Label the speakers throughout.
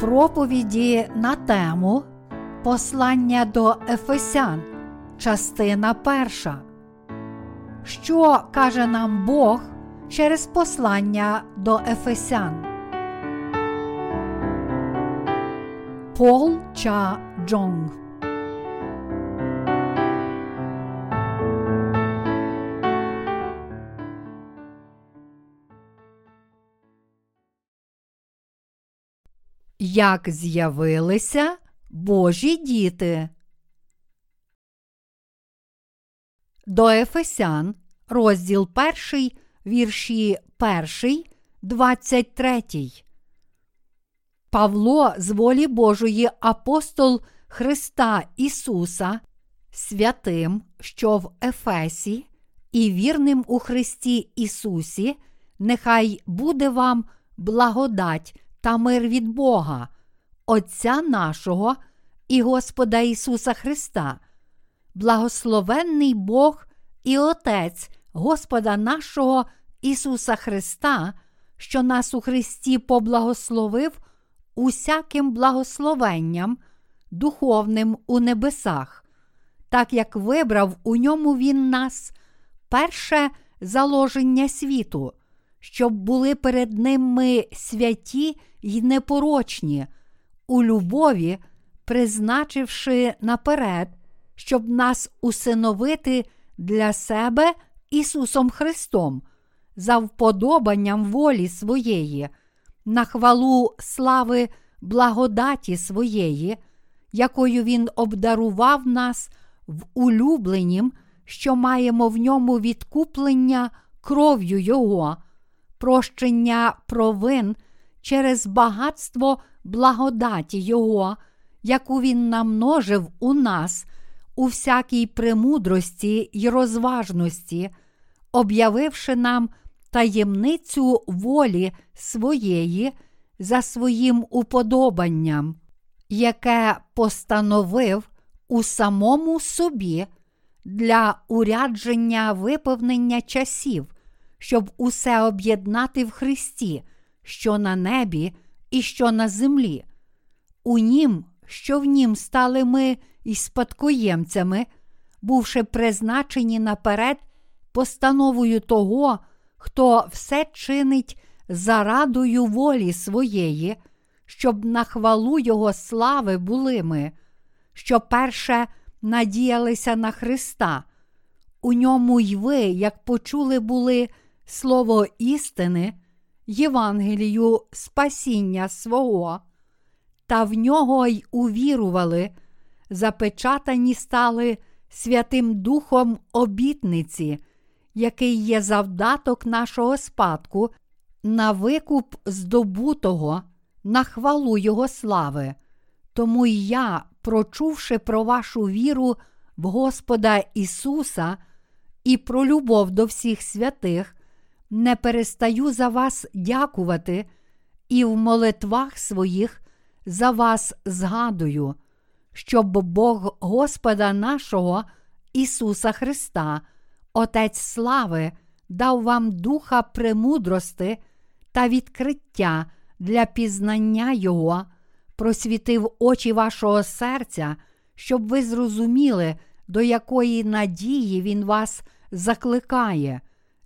Speaker 1: проповіді на тему Послання до Ефесян, частина перша. Що каже нам Бог через послання до Ефесян? Пол Ча Джонг Як з'явилися Божі діти? До Ефесян, розділ 1, вірші 1, 23. Павло з волі Божої апостол Христа Ісуса, святим, що в Ефесі, і вірним у Христі Ісусі, нехай буде вам благодать та мир від Бога, Отця нашого і Господа Ісуса Христа, благословенний Бог і Отець Господа нашого Ісуса Христа, що нас у Христі поблагословив усяким благословенням, духовним у небесах, так як вибрав у ньому Він нас перше заложення світу, щоб були перед ним ми святі й непорочні, у любові, призначивши наперед, щоб нас усиновити для себе Ісусом Христом, за вподобанням волі своєї, на хвалу слави благодаті своєї, якою Він обдарував нас в улюбленім, що маємо в ньому відкуплення кров'ю Його, прощення провин через багатство благодаті Його, яку Він намножив у нас у всякій премудрості й розважності, об'явивши нам таємницю волі своєї за своїм уподобанням, яке постановив у самому собі для урядження виповнення часів, щоб усе об'єднати в Христі, що на небі і що на землі. У нім, що в нім стали ми і спадкоємцями, бувши призначені наперед постановою того, хто все чинить зарадою волі своєї, щоб на хвалу Його слави були ми, що перше надіялися на Христа. У ньому й ви, як почули були слово істини, Євангелію спасіння свого, та в нього й увірували, запечатані стали Святим Духом обітниці, який є завдаток нашого спадку, на викуп здобутого, на хвалу Його слави. Тому й я, прочувши про вашу віру в Господа Ісуса і про любов до всіх святих, не перестаю за вас дякувати і в молитвах своїх за вас згадую, щоб Бог Господа нашого Ісуса Христа, Отець слави, дав вам духа премудрости та відкриття для пізнання Його, просвітив очі вашого серця, щоб ви зрозуміли, до якої надії Він вас закликає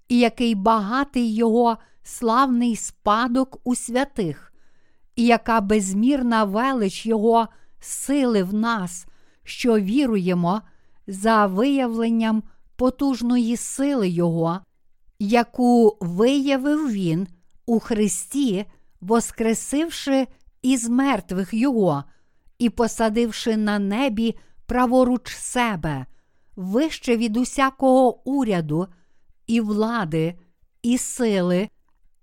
Speaker 1: і який багатий його славний спадок у святих, і яка безмірна велич Його сили в нас, що віруємо за виявленням потужної сили Його, яку виявив Він у Христі, воскресивши із мертвих Його і посадивши на небі праворуч себе, вище від усякого уряду і влади, і сили,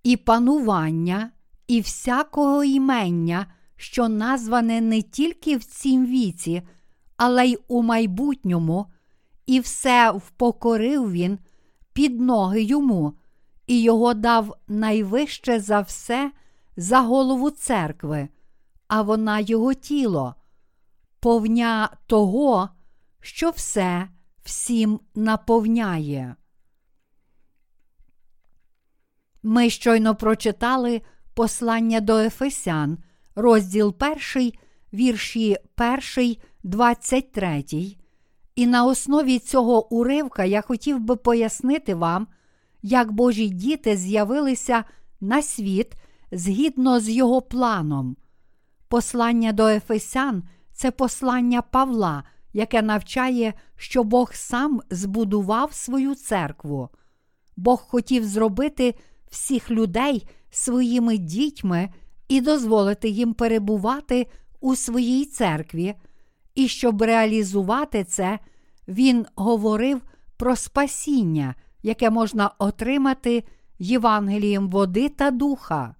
Speaker 1: і панування, і всякого імення, що назване не тільки в цім віці, але й у майбутньому, і все впокорив він під ноги йому, і його дав найвище за все за голову церкви, а вона його тіло, повня того, що все всім наповняє. Ми щойно прочитали послання до Ефесян, розділ 1, вірші 1, 23. І на основі цього уривка я хотів би пояснити вам, як Божі діти з'явилися на світ згідно з його планом. Послання до Ефесян це послання Павла, яке навчає, що Бог сам збудував свою церкву. Бог хотів зробити всіх людей своїми дітьми і дозволити їм перебувати у своїй церкві. І щоб реалізувати це, він говорив про спасіння, яке можна отримати Євангелієм води та духа.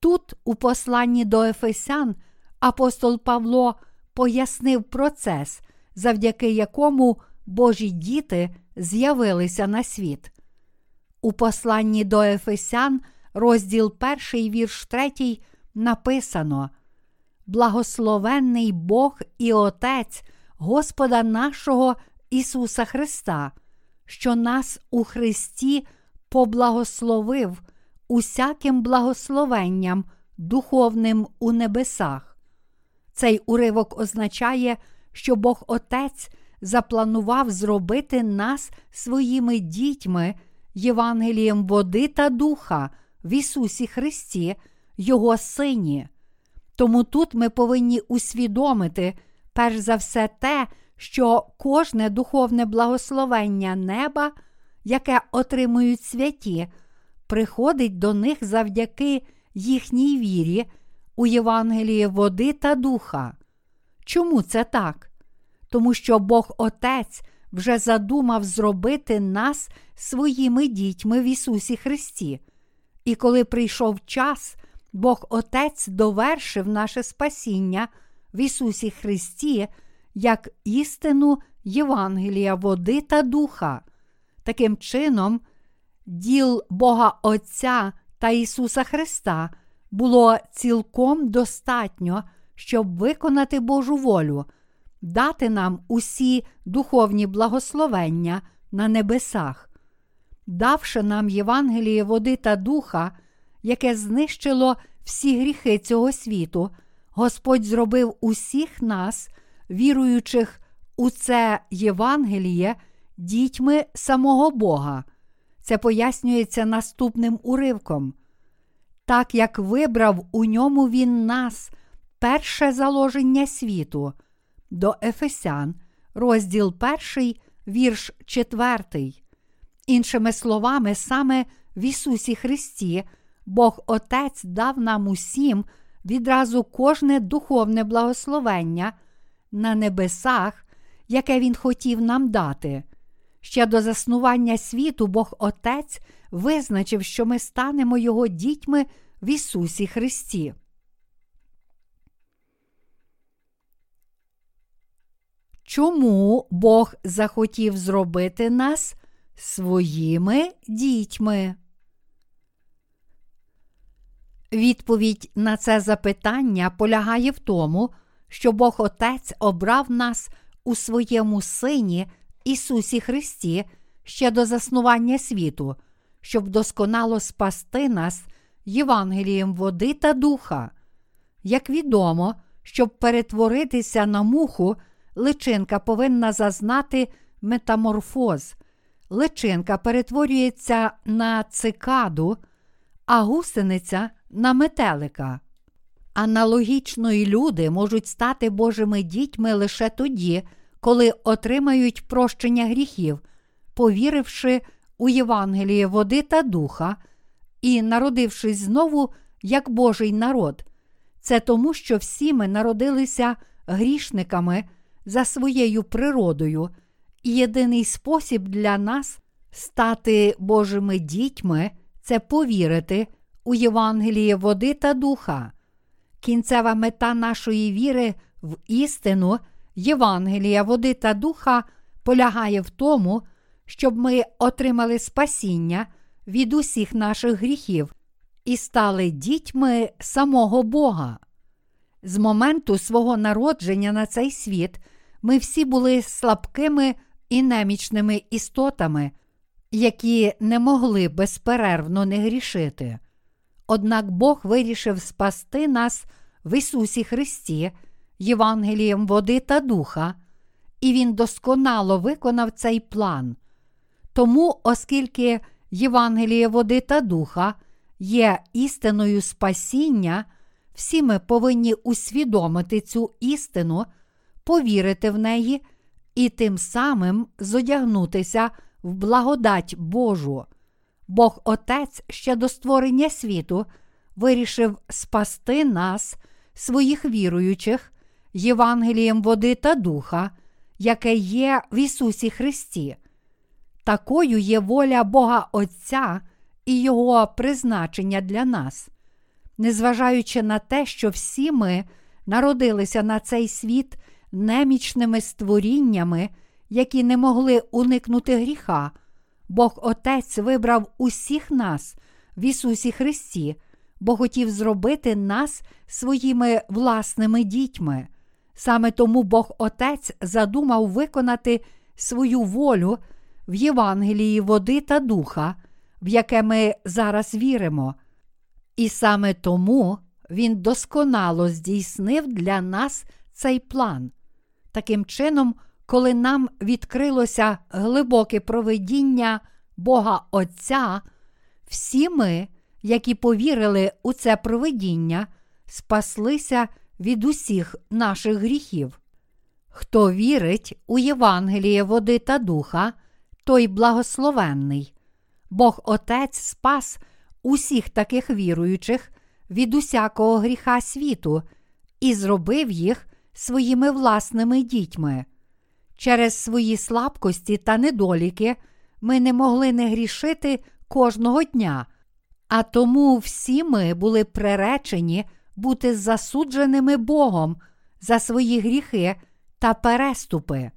Speaker 1: Тут, у посланні до Ефесян, апостол Павло пояснив процес, завдяки якому Божі діти з'явилися на світ. У посланні до Ефесян, розділ 1, вірш 3, написано: Благословенний Бог і Отець Господа нашого Ісуса Христа, що нас у Христі поблагословив усяким благословенням духовним у небесах. Цей уривок означає, що Бог Отець запланував зробити нас своїми дітьми Євангелієм води та духа в Ісусі Христі, Його Сині. Тому тут ми повинні усвідомити, перш за все, те, що кожне духовне благословення неба, яке отримують святі, приходить до них завдяки їхній вірі у Євангелії води та духа. Чому це так? Тому що Бог Отець вже задумав зробити нас своїми дітьми в Ісусі Христі. І коли прийшов час, Бог Отець довершив наше спасіння в Ісусі Христі як істину Євангелія, води та духа. Таким чином, діл Бога Отця та Ісуса Христа було цілком достатньо, щоб виконати Божу волю, дати нам усі духовні благословення на небесах, давши нам Євангеліє води та духа, яке знищило всі гріхи цього світу, Господь зробив усіх нас, віруючих у це Євангеліє, дітьми самого Бога. Це пояснюється наступним уривком. Так як вибрав у ньому він нас перше заложення світу, до Ефесян, розділ 1, вірш 4. Іншими словами, саме в Ісусі Христі Бог Отець дав нам усім відразу кожне духовне благословення на небесах, яке Він хотів нам дати. Ще до заснування світу Бог Отець визначив, що ми станемо Його дітьми в Ісусі Христі. Чому Бог захотів зробити нас своїми дітьми? Відповідь на це запитання полягає в тому, що Бог Отець обрав нас у своєму Сині Ісусі Христі ще до заснування світу, щоб досконало спасти нас Євангелієм води та духа. Як відомо, щоб перетворитися на муху, личинка повинна зазнати метаморфоз. Личинка перетворюється на цикаду, а гусениця на метелика. Аналогічно і люди можуть стати Божими дітьми лише тоді, коли отримають прощення гріхів, повіривши у Євангеліє води та духа і народившись знову як Божий народ. Це тому, що всі ми народилися грішниками за своєю природою, і єдиний спосіб для нас стати Божими дітьми це повірити у Євангеліє води та духа. Кінцева мета нашої віри в істину Євангелія води та духа полягає в тому, щоб ми отримали спасіння від усіх наших гріхів і стали дітьми самого Бога. З моменту свого народження на цей світ ми всі були слабкими і немічними істотами, які не могли безперервно не грішити. Однак Бог вирішив спасти нас в Ісусі Христі, Євангелієм води та духа, і Він досконало виконав цей план. Тому, оскільки Євангеліє води та духа є істиною спасіння, всі ми повинні усвідомити цю істину, повірити в неї і тим самим зодягнутися в благодать Божу. Бог Отець ще до створення світу вирішив спасти нас, своїх віруючих, Євангелієм води та духа, яке є в Ісусі Христі. Такою є воля Бога Отця і Його призначення для нас. Незважаючи на те, що всі ми народилися на цей світ немічними створіннями, які не могли уникнути гріха, Бог Отець вибрав усіх нас в Ісусі Христі, бо хотів зробити нас своїми власними дітьми. Саме тому Бог Отець задумав виконати свою волю в Євангелії води та духа, в яке ми зараз віримо. І саме тому Він досконало здійснив для нас цей план. Таким чином, коли нам відкрилося глибоке провидіння Бога Отця, всі ми, які повірили у це провидіння, спаслися від усіх наших гріхів. Хто вірить у Євангеліє води та духа, той благословенний. Бог Отець спас усіх таких віруючих від усякого гріха світу і зробив їх своїми власними дітьми. Через свої слабкості та недоліки ми не могли не грішити кожного дня, а тому всі ми були приречені бути засудженими Богом за свої гріхи та переступи.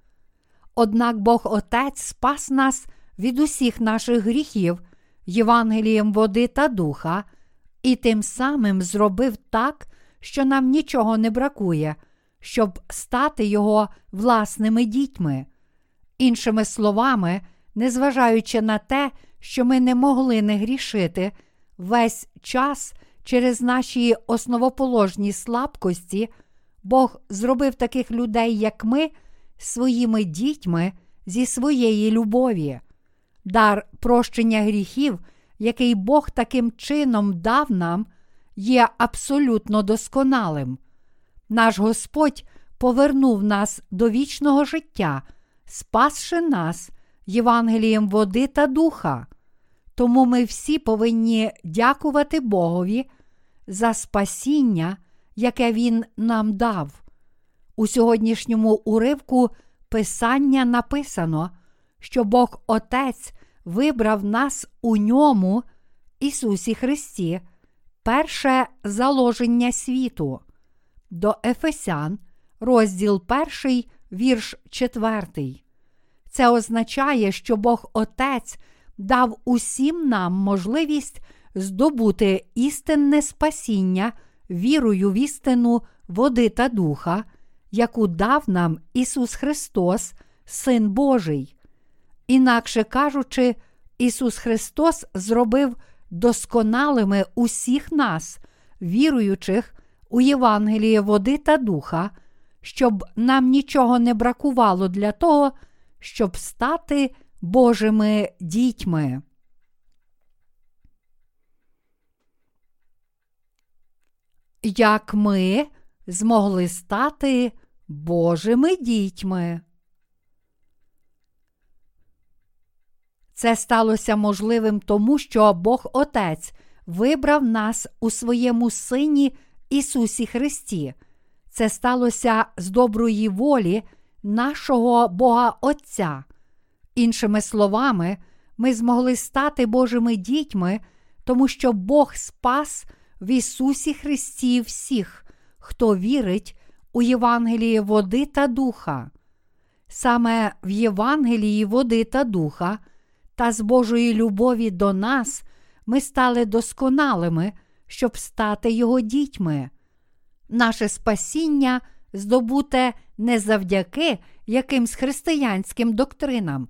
Speaker 1: Однак Бог Отець спас нас від усіх наших гріхів Євангелієм води та духа, і тим самим зробив так, що нам нічого не бракує, щоб стати Його власними дітьми. Іншими словами, незважаючи на те, що ми не могли не грішити, весь час через наші основоположні слабкості, Бог зробив таких людей, як ми, своїми дітьми зі своєї любові. Дар прощення гріхів, який Бог таким чином дав нам, є абсолютно досконалим. Наш Господь повернув нас до вічного життя, спасши нас Євангелієм води та духа. Тому ми всі повинні дякувати Богові за спасіння, яке Він нам дав. У сьогоднішньому уривку Писання написано, що Бог Отець вибрав нас у ньому, Ісусі Христі, перше заложення світу. До Ефесян, розділ 1, вірш 4. Це означає, що Бог Отець дав усім нам можливість здобути істинне спасіння вірою в істину води та духа, яку дав нам Ісус Христос, Син Божий. Інакше кажучи, Ісус Христос зробив досконалими усіх нас, віруючих у Євангеліє води та духа, щоб нам нічого не бракувало для того, щоб стати Божими дітьми. Як ми змогли стати Божими дітьми? Це сталося можливим тому, що Бог Отець вибрав нас у своєму Сині Ісусі Христі. Це сталося з доброї волі нашого Бога Отця. Іншими словами, ми змогли стати Божими дітьми, тому що Бог спас в Ісусі Христі всіх, хто вірить у Євангеліє води та духа. Саме в Євангелії води та духа та з Божої любові до нас ми стали досконалими, щоб стати Його дітьми. Наше спасіння здобуте не завдяки якимсь християнським доктринам.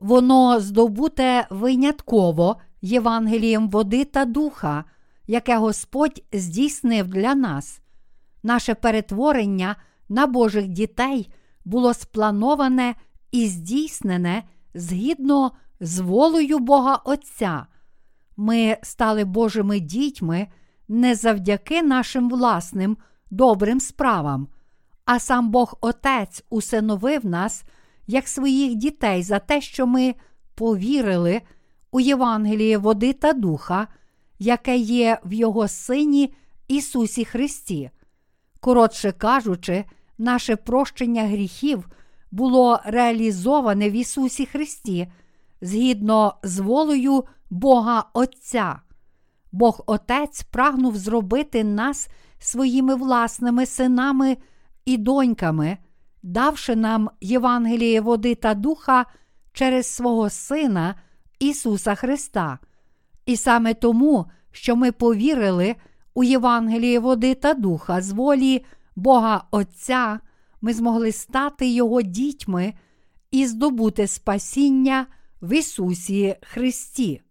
Speaker 1: Воно здобуте винятково Євангелієм води та духа, яке Господь здійснив для нас. Наше перетворення на Божих дітей було сплановане і здійснене згідно з волею Бога Отця. Ми стали Божими дітьми не завдяки нашим власним добрим справам, а сам Бог Отець усиновив нас як своїх дітей за те, що ми повірили у Євангеліє води та духа, яке є в Його Сині Ісусі Христі. Коротше кажучи, наше прощення гріхів було реалізоване в Ісусі Христі згідно з волею Бога Отця. Бог Отець прагнув зробити нас своїми власними синами і доньками, давши нам Євангеліє води та духа через свого Сина Ісуса Христа. І саме тому, що ми повірили у Євангеліє води та духа з волі Бога Отця, ми змогли стати Його дітьми і здобути спасіння в Ісусі Христі.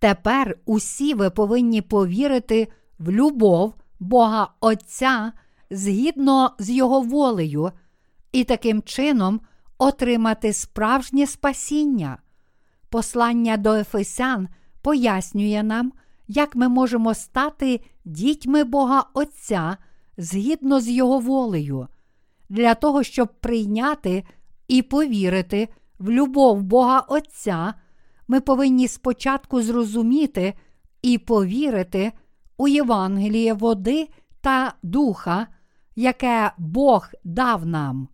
Speaker 1: Тепер усі ви повинні повірити в любов Бога Отця згідно з Його волею, і таким чином отримати справжнє спасіння. Послання до Ефесян пояснює нам, як ми можемо стати дітьми Бога Отця згідно з Його волею. Для того, щоб прийняти і повірити в любов Бога Отця, ми повинні спочатку зрозуміти і повірити у Євангеліє води та духа, яке Бог дав нам.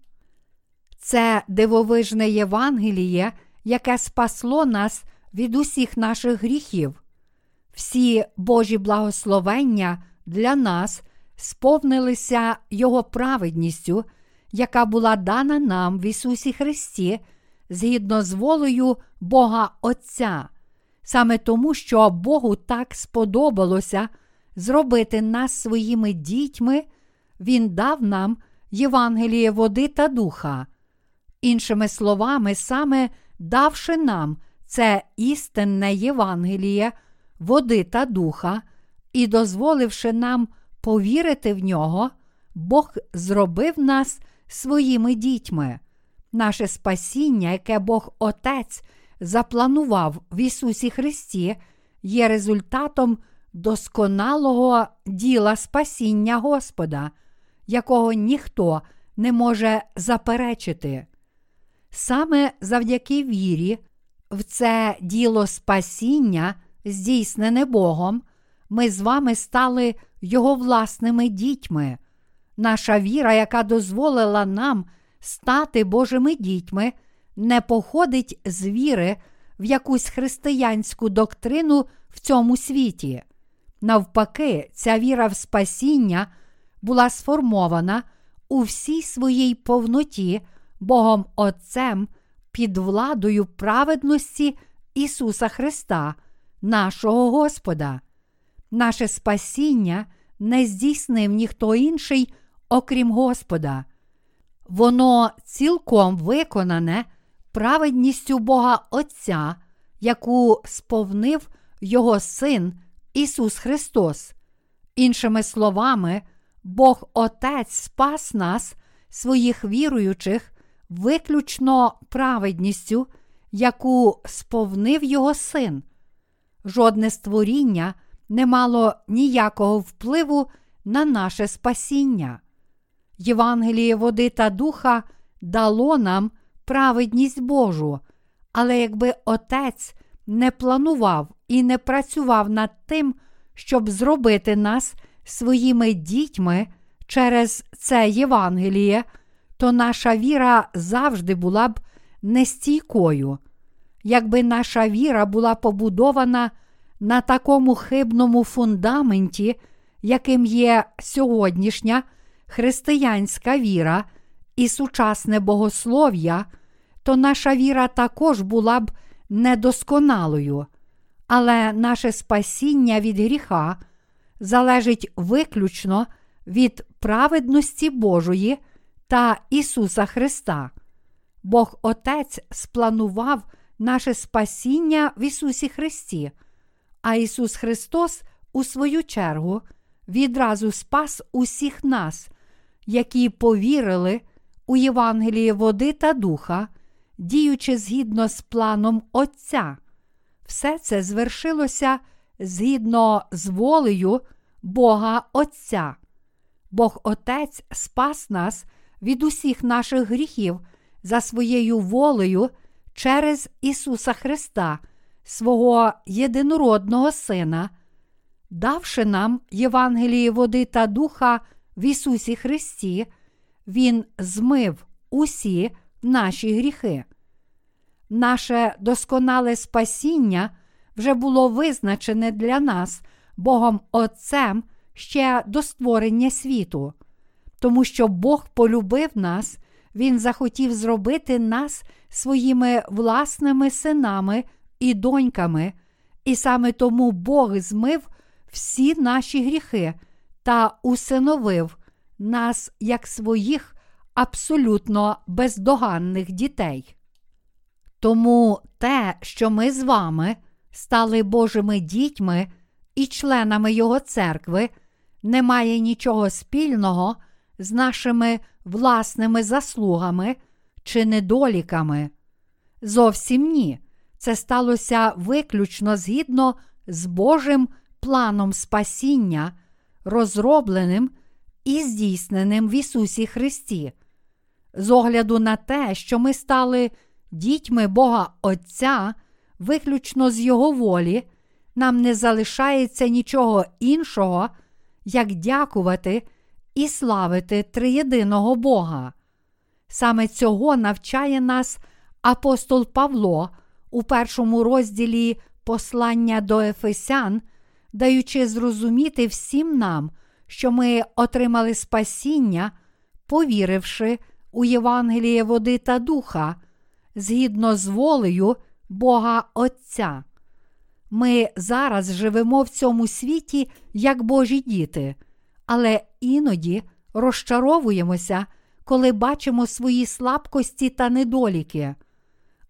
Speaker 1: Це дивовижне Євангеліє, яке спасло нас від усіх наших гріхів. Всі Божі благословення для нас сповнилися Його праведністю, яка була дана нам в Ісусі Христі, згідно з волею Бога Отця, саме тому, що Богу так сподобалося зробити нас своїми дітьми, Він дав нам Євангеліє води та духа. Іншими словами, саме давши нам це істинне Євангеліє, води та духа, і дозволивши нам повірити в нього, Бог зробив нас своїми дітьми. Наше спасіння, яке Бог Отець запланував в Ісусі Христі, є результатом досконалого діла спасіння Господа, якого ніхто не може заперечити. Саме завдяки вірі, в це діло спасіння, здійснене Богом, ми з вами стали Його власними дітьми. Наша віра, яка дозволила нам стати Божими дітьми, не походить з віри в якусь християнську доктрину в цьому світі. Навпаки, ця віра в спасіння була сформована у всій своїй повноті Богом Отцем під владою праведності Ісуса Христа, нашого Господа. Наше спасіння не здійснив ніхто інший, окрім Господа. Воно цілком виконане праведністю Бога Отця, яку сповнив Його Син Ісус Христос. Іншими словами, Бог Отець спас нас, своїх віруючих, виключно праведністю, яку сповнив Його Син. Жодне створіння не мало ніякого впливу на наше спасіння. Євангеліє води та духа дало нам праведність Божу, але якби Отець не планував і не працював над тим, щоб зробити нас своїми дітьми через це Євангеліє, то наша віра завжди була б нестійкою. Якби наша віра була побудована на такому хибному фундаменті, яким є сьогоднішня християнська віра і сучасне богослов'я, то наша віра також була б недосконалою, але наше спасіння від гріха залежить виключно від праведності Божої та Ісуса Христа. Бог Отець спланував наше спасіння в Ісусі Христі, а Ісус Христос, у свою чергу, відразу спас усіх нас, які повірили у Євангеліє води та духа, діючи згідно з планом Отця. Все це звершилося згідно з волею Бога Отця. Бог Отець спас нас від усіх наших гріхів за своєю волею через Ісуса Христа, свого єдинородного Сина, давши нам Євангеліє води та духа в Ісусі Христі, Він змив усі наші гріхи. Наше досконале спасіння вже було визначене для нас Богом Отцем ще до створення світу, тому що Бог полюбив нас, Він захотів зробити нас своїми власними синами і доньками, і саме тому Бог змив всі наші гріхи та усиновив нас як своїх абсолютно бездоганних дітей. Тому те, що ми з вами стали Божими дітьми і членами Його церкви, не має нічого спільного з нашими власними заслугами чи недоліками. Зовсім ні. Це сталося виключно згідно з Божим планом спасіння, розробленим і здійсненим в Ісусі Христі. З огляду на те, що ми стали дітьми Бога Отця, виключно з Його волі, нам не залишається нічого іншого, як дякувати і славити триєдиного Бога. Саме цього навчає нас апостол Павло у першому розділі послання до Ефесян, даючи зрозуміти всім нам, що ми отримали спасіння, повіривши у Євангеліє води та духа, згідно з волею Бога Отця. Ми зараз живемо в цьому світі як Божі діти, але іноді розчаровуємося, коли бачимо свої слабкості та недоліки.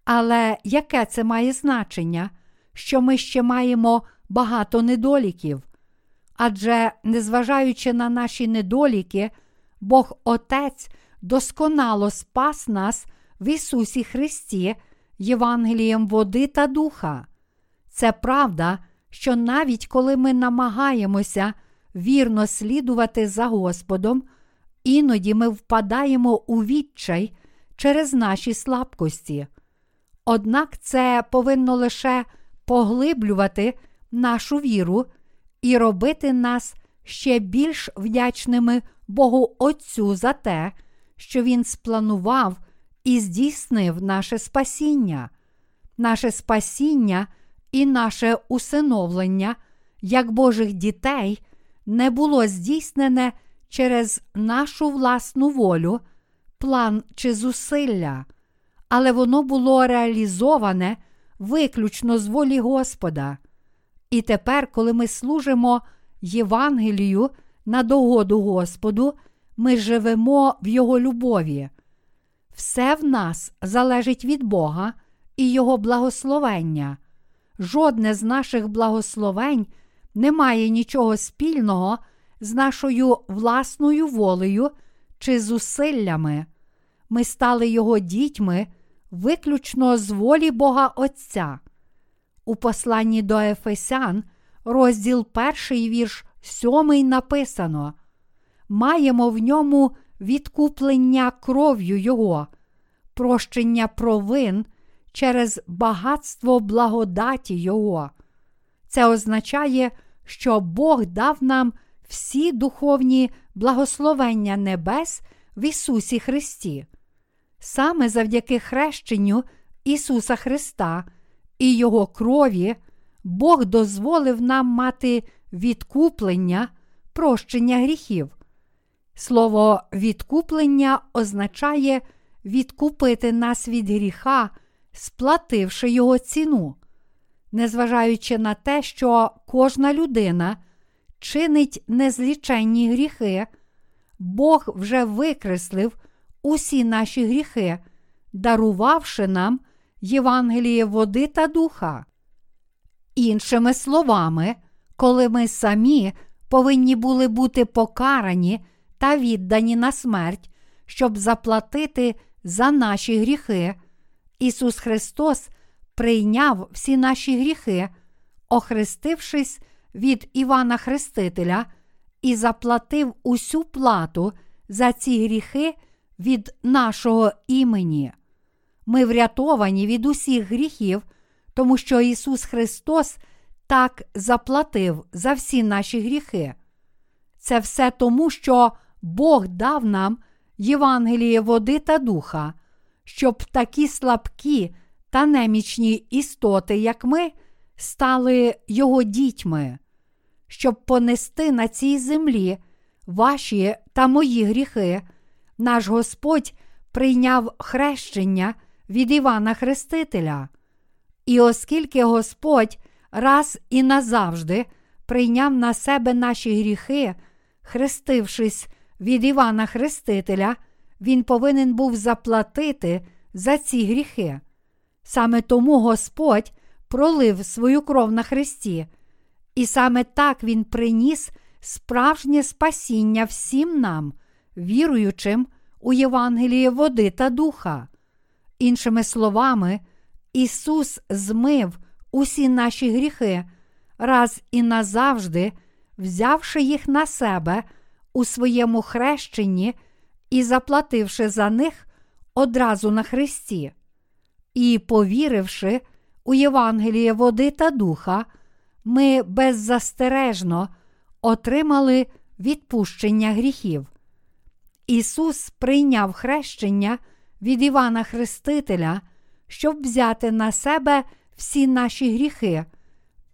Speaker 1: Але яке це має значення, що ми ще маємо багато недоліків? Адже, незважаючи на наші недоліки, Бог Отець досконало спас нас в Ісусі Христі, Євангелієм води та духа. Це правда, що навіть коли ми намагаємося вірно слідувати за Господом, іноді ми впадаємо у відчай через наші слабкості. Однак це повинно лише поглиблювати нашу віру і робити нас ще більш вдячними Богу Отцю за те, що Він спланував і здійснив наше спасіння, наше спасіння і наше усиновлення як Божих дітей не було здійснене через нашу власну волю, план чи зусилля, але воно було реалізоване виключно з волі Господа. І тепер, коли ми служимо Євангелію на догоду Господу, ми живемо в Його любові. Все в нас залежить від Бога і Його благословення. Жодне з наших благословень не має нічого спільного з нашою власною волею чи зусиллями. Ми стали Його дітьми виключно з волі Бога Отця. У посланні до Ефесян, розділ перший вірш сьомий написано: Маємо в ньому відкуплення кров'ю Його, прощення провин через багатство благодаті Його. Це означає, що Бог дав нам всі духовні благословення небес в Ісусі Христі. Саме завдяки хрещенню Ісуса Христа і Його крові Бог дозволив нам мати відкуплення, прощення гріхів. Слово відкуплення означає відкупити нас від гріха, сплативши його ціну. Незважаючи на те, що кожна людина чинить незліченні гріхи, Бог вже викреслив усі наші гріхи, дарувавши нам Євангеліє води та духа. Іншими словами, коли ми самі повинні були бути покарані та віддані на смерть, щоб заплатити за наші гріхи. Ісус Христос прийняв всі наші гріхи, охрестившись від Івана Хрестителя, і заплатив усю плату за ці гріхи від нашого імені. Ми врятовані від усіх гріхів, тому що Ісус Христос так заплатив за всі наші гріхи. Це все тому, що Бог дав нам Євангеліє води та духа, щоб такі слабкі та немічні істоти, як ми, стали Його дітьми, щоб понести на цій землі ваші та мої гріхи, наш Господь прийняв хрещення від Івана Хрестителя. І оскільки Господь раз і назавжди прийняв на себе наші гріхи, хрестившись від Івана Хрестителя, Він повинен був заплатити за ці гріхи. Саме тому Господь пролив свою кров на Христі, і саме так Він приніс справжнє спасіння всім нам, віруючим у Євангеліє води та духа. Іншими словами, Ісус змив усі наші гріхи, раз і назавжди, взявши їх на себе у своєму хрещенні і заплативши за них одразу на Христі. І, повіривши у Євангеліє води та духа, ми беззастережно отримали відпущення гріхів. Ісус прийняв хрещення від Івана Хрестителя, щоб взяти на себе всі наші гріхи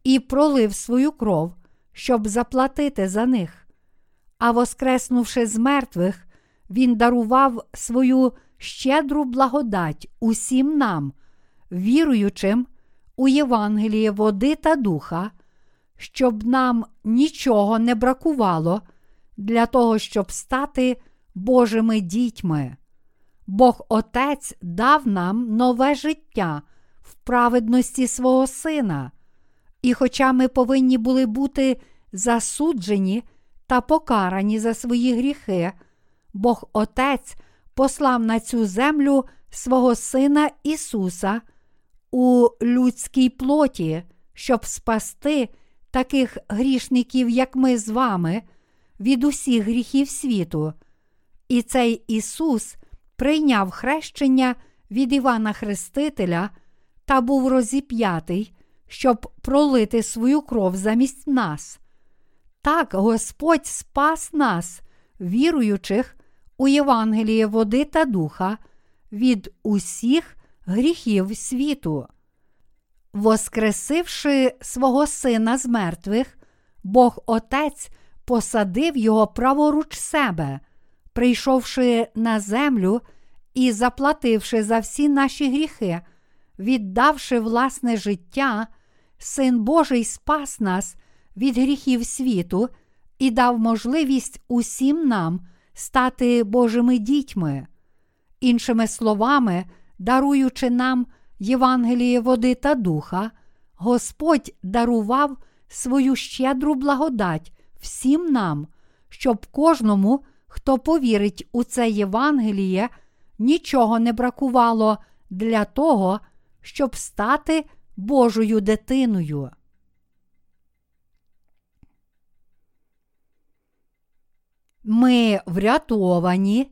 Speaker 1: і пролив свою кров, щоб заплатити за них. А воскреснувши з мертвих, Він дарував свою щедру благодать усім нам, віруючим у Євангеліє води та духа, щоб нам нічого не бракувало для того, щоб стати Божими дітьми. Бог Отець дав нам нове життя в праведності свого Сина. І хоча ми повинні були бути засуджені та покарані за свої гріхи, Бог Отець послав на цю землю свого Сина Ісуса у людській плоті, щоб спасти таких грішників, як ми з вами, від усіх гріхів світу. І цей Ісус прийняв хрещення від Івана Хрестителя та був розіп'ятий, щоб пролити свою кров замість нас. Так Господь спас нас, віруючих у Євангеліє води та духа, від усіх гріхів світу. Воскресивши свого Сина з мертвих, Бог Отець посадив його праворуч себе, прийшовши на землю і заплативши за всі наші гріхи, віддавши власне життя, Син Божий спас нас від гріхів світу і дав можливість усім нам стати Божими дітьми. Іншими словами, даруючи нам Євангеліє води та духа, Господь дарував свою щедру благодать всім нам, щоб кожному, хто повірить у це Євангеліє, нічого не бракувало для того, щоб стати Божою дитиною. Ми врятовані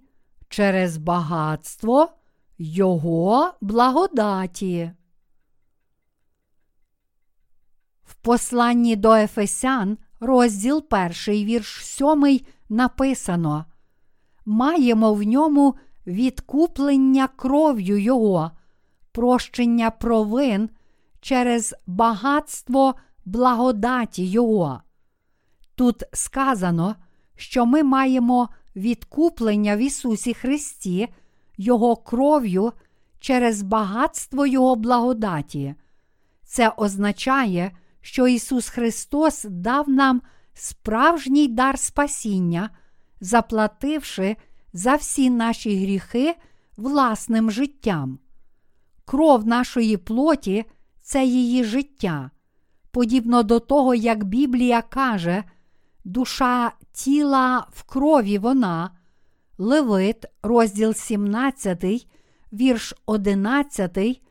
Speaker 1: через багатство Його благодаті. В посланні до Ефесян, розділ 1, вірш 7 написано: Маємо в ньому відкуплення кров'ю Його, прощення провин через багатство благодаті Його. Тут сказано, що ми маємо відкуплення в Ісусі Христі, Його кров'ю через багатство Його благодаті. Це означає, що Ісус Христос дав нам справжній дар спасіння, заплативши за всі наші гріхи власним життям. Кров нашої плоті це її життя. Подібно до того, як Біблія каже, душа тіла в крові вона. Левит, розділ 17, вірш 11,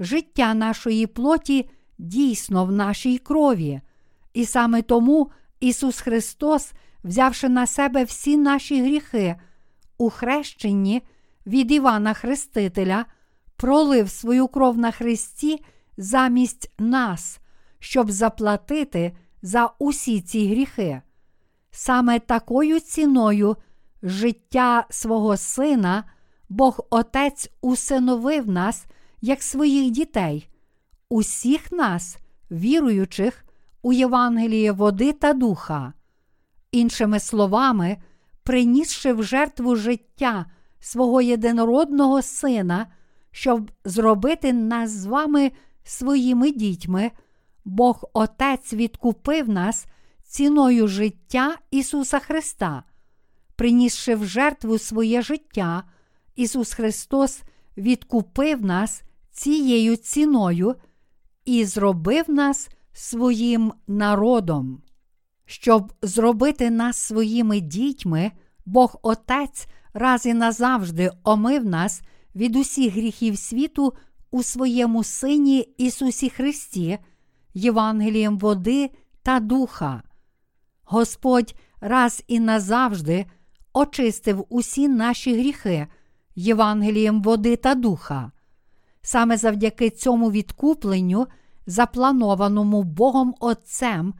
Speaker 1: життя нашої плоті дійсно в нашій крові. І саме тому Ісус Христос, взявши на себе всі наші гріхи, у хрещенні від Івана Хрестителя, пролив свою кров на Христі замість нас, щоб заплатити за усі ці гріхи. Саме такою ціною життя свого Сина Бог Отець усиновив нас як своїх дітей, усіх нас, віруючих у Євангеліє води та духа. Іншими словами, принісши в жертву життя свого єдинородного Сина, щоб зробити нас з вами своїми дітьми, Бог Отець відкупив нас ціною життя Ісуса Христа. Принісши в жертву своє життя, Ісус Христос відкупив нас цією ціною і зробив нас своїм народом. Щоб зробити нас своїми дітьми, Бог Отець раз і назавжди омив нас від усіх гріхів світу у своєму Сині Ісусі Христі, Євангелієм води та духа. Господь раз і назавжди очистив усі наші гріхи Євангелієм води та духа. Саме завдяки цьому відкупленню, запланованому Богом Отцем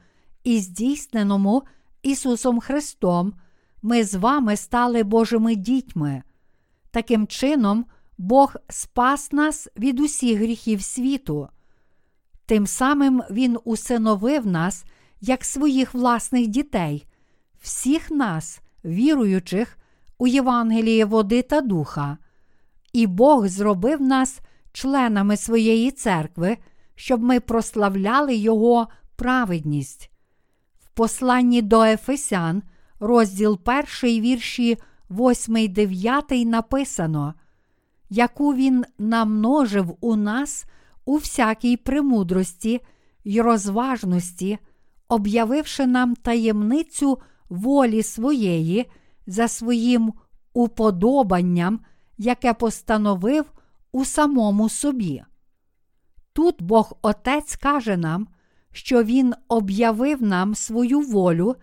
Speaker 1: і здійсненому Ісусом Христом, ми з вами стали Божими дітьми. Таким чином, Бог спас нас від усіх гріхів світу. Тим самим Він усиновив нас як своїх власних дітей, всіх нас, віруючих у Євангеліє води та духа, і Бог зробив нас членами своєї церкви, щоб ми прославляли Його праведність. Посланні до Ефесян, розділ 1, вірші 8, 9 написано, яку Він намножив у нас у всякій премудрості й розважності, об'явивши нам таємницю волі своєї за своїм уподобанням, яке постановив у самому собі. Тут Бог Отець каже нам, що Він об'явив нам свою волю,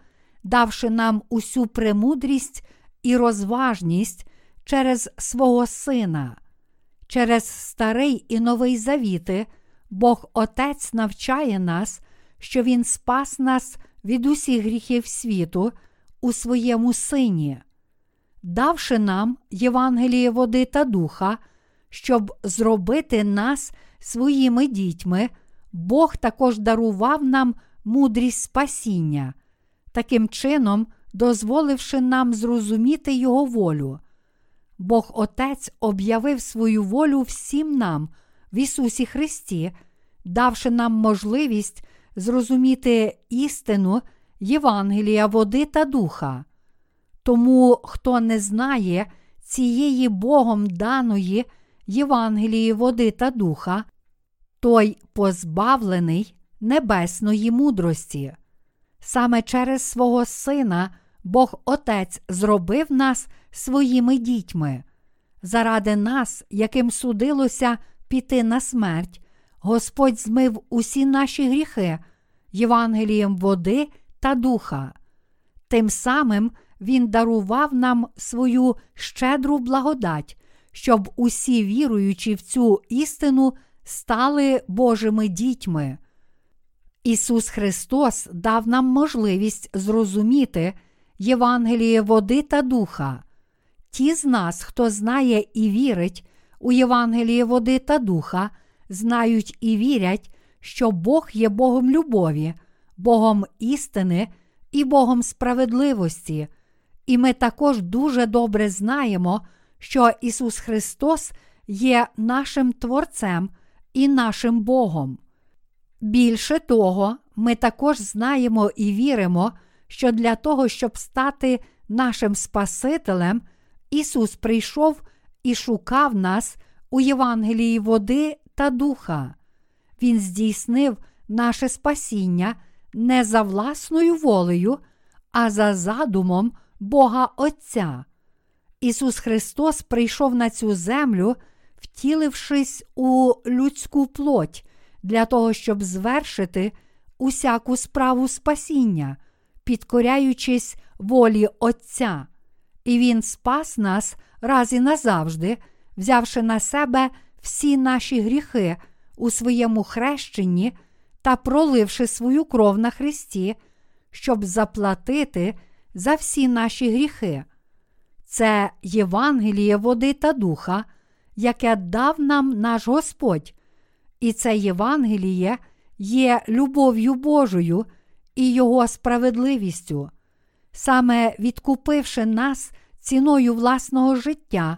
Speaker 1: давши нам усю премудрість і розважність через свого Сина. Через старий і новий завіти Бог Отець навчає нас, що Він спас нас від усіх гріхів світу у своєму Сині, давши нам Євангеліє води та духа, щоб зробити нас своїми дітьми, Бог також дарував нам мудрість спасіння, таким чином, дозволивши нам зрозуміти Його волю. Бог Отець об'явив свою волю всім нам в Ісусі Христі, давши нам можливість зрозуміти істину Євангелія, води та духа. Тому, хто не знає цієї Богом даної Євангелії, води та духа, той позбавлений небесної мудрості. Саме через свого Сина Бог Отець зробив нас своїми дітьми. Заради нас, яким судилося піти на смерть, Господь змив усі наші гріхи Євангелієм води та духа. Тим самим Він дарував нам свою щедру благодать, щоб усі віруючі в цю істину стали Божими дітьми. Ісус Христос дав нам можливість зрозуміти Євангеліє води та духа. Ті з нас, хто знає і вірить у Євангеліє води та духа, знають і вірять, що Бог є Богом любові, Богом істини і Богом справедливості. І ми також дуже добре знаємо, що Ісус Христос є нашим Творцем і нашим Богом. Більше того, ми також знаємо і віримо, що для того, щоб стати нашим Спасителем, Ісус прийшов і шукав нас у Євангелії води та духа. Він здійснив наше спасіння не за власною волею, а за задумом Бога Отця. Ісус Христос прийшов на цю землю, втілившись у людську плоть для того, щоб звершити усяку справу спасіння, підкоряючись волі Отця. І Він спас нас раз і назавжди, взявши на себе всі наші гріхи у своєму хрещенні та проливши свою кров на Христі, щоб заплатити за всі наші гріхи. Це Євангеліє води та духа, яке дав нам наш Господь, і це Євангеліє є любов'ю Божою і Його справедливістю. Саме відкупивши нас ціною власного життя,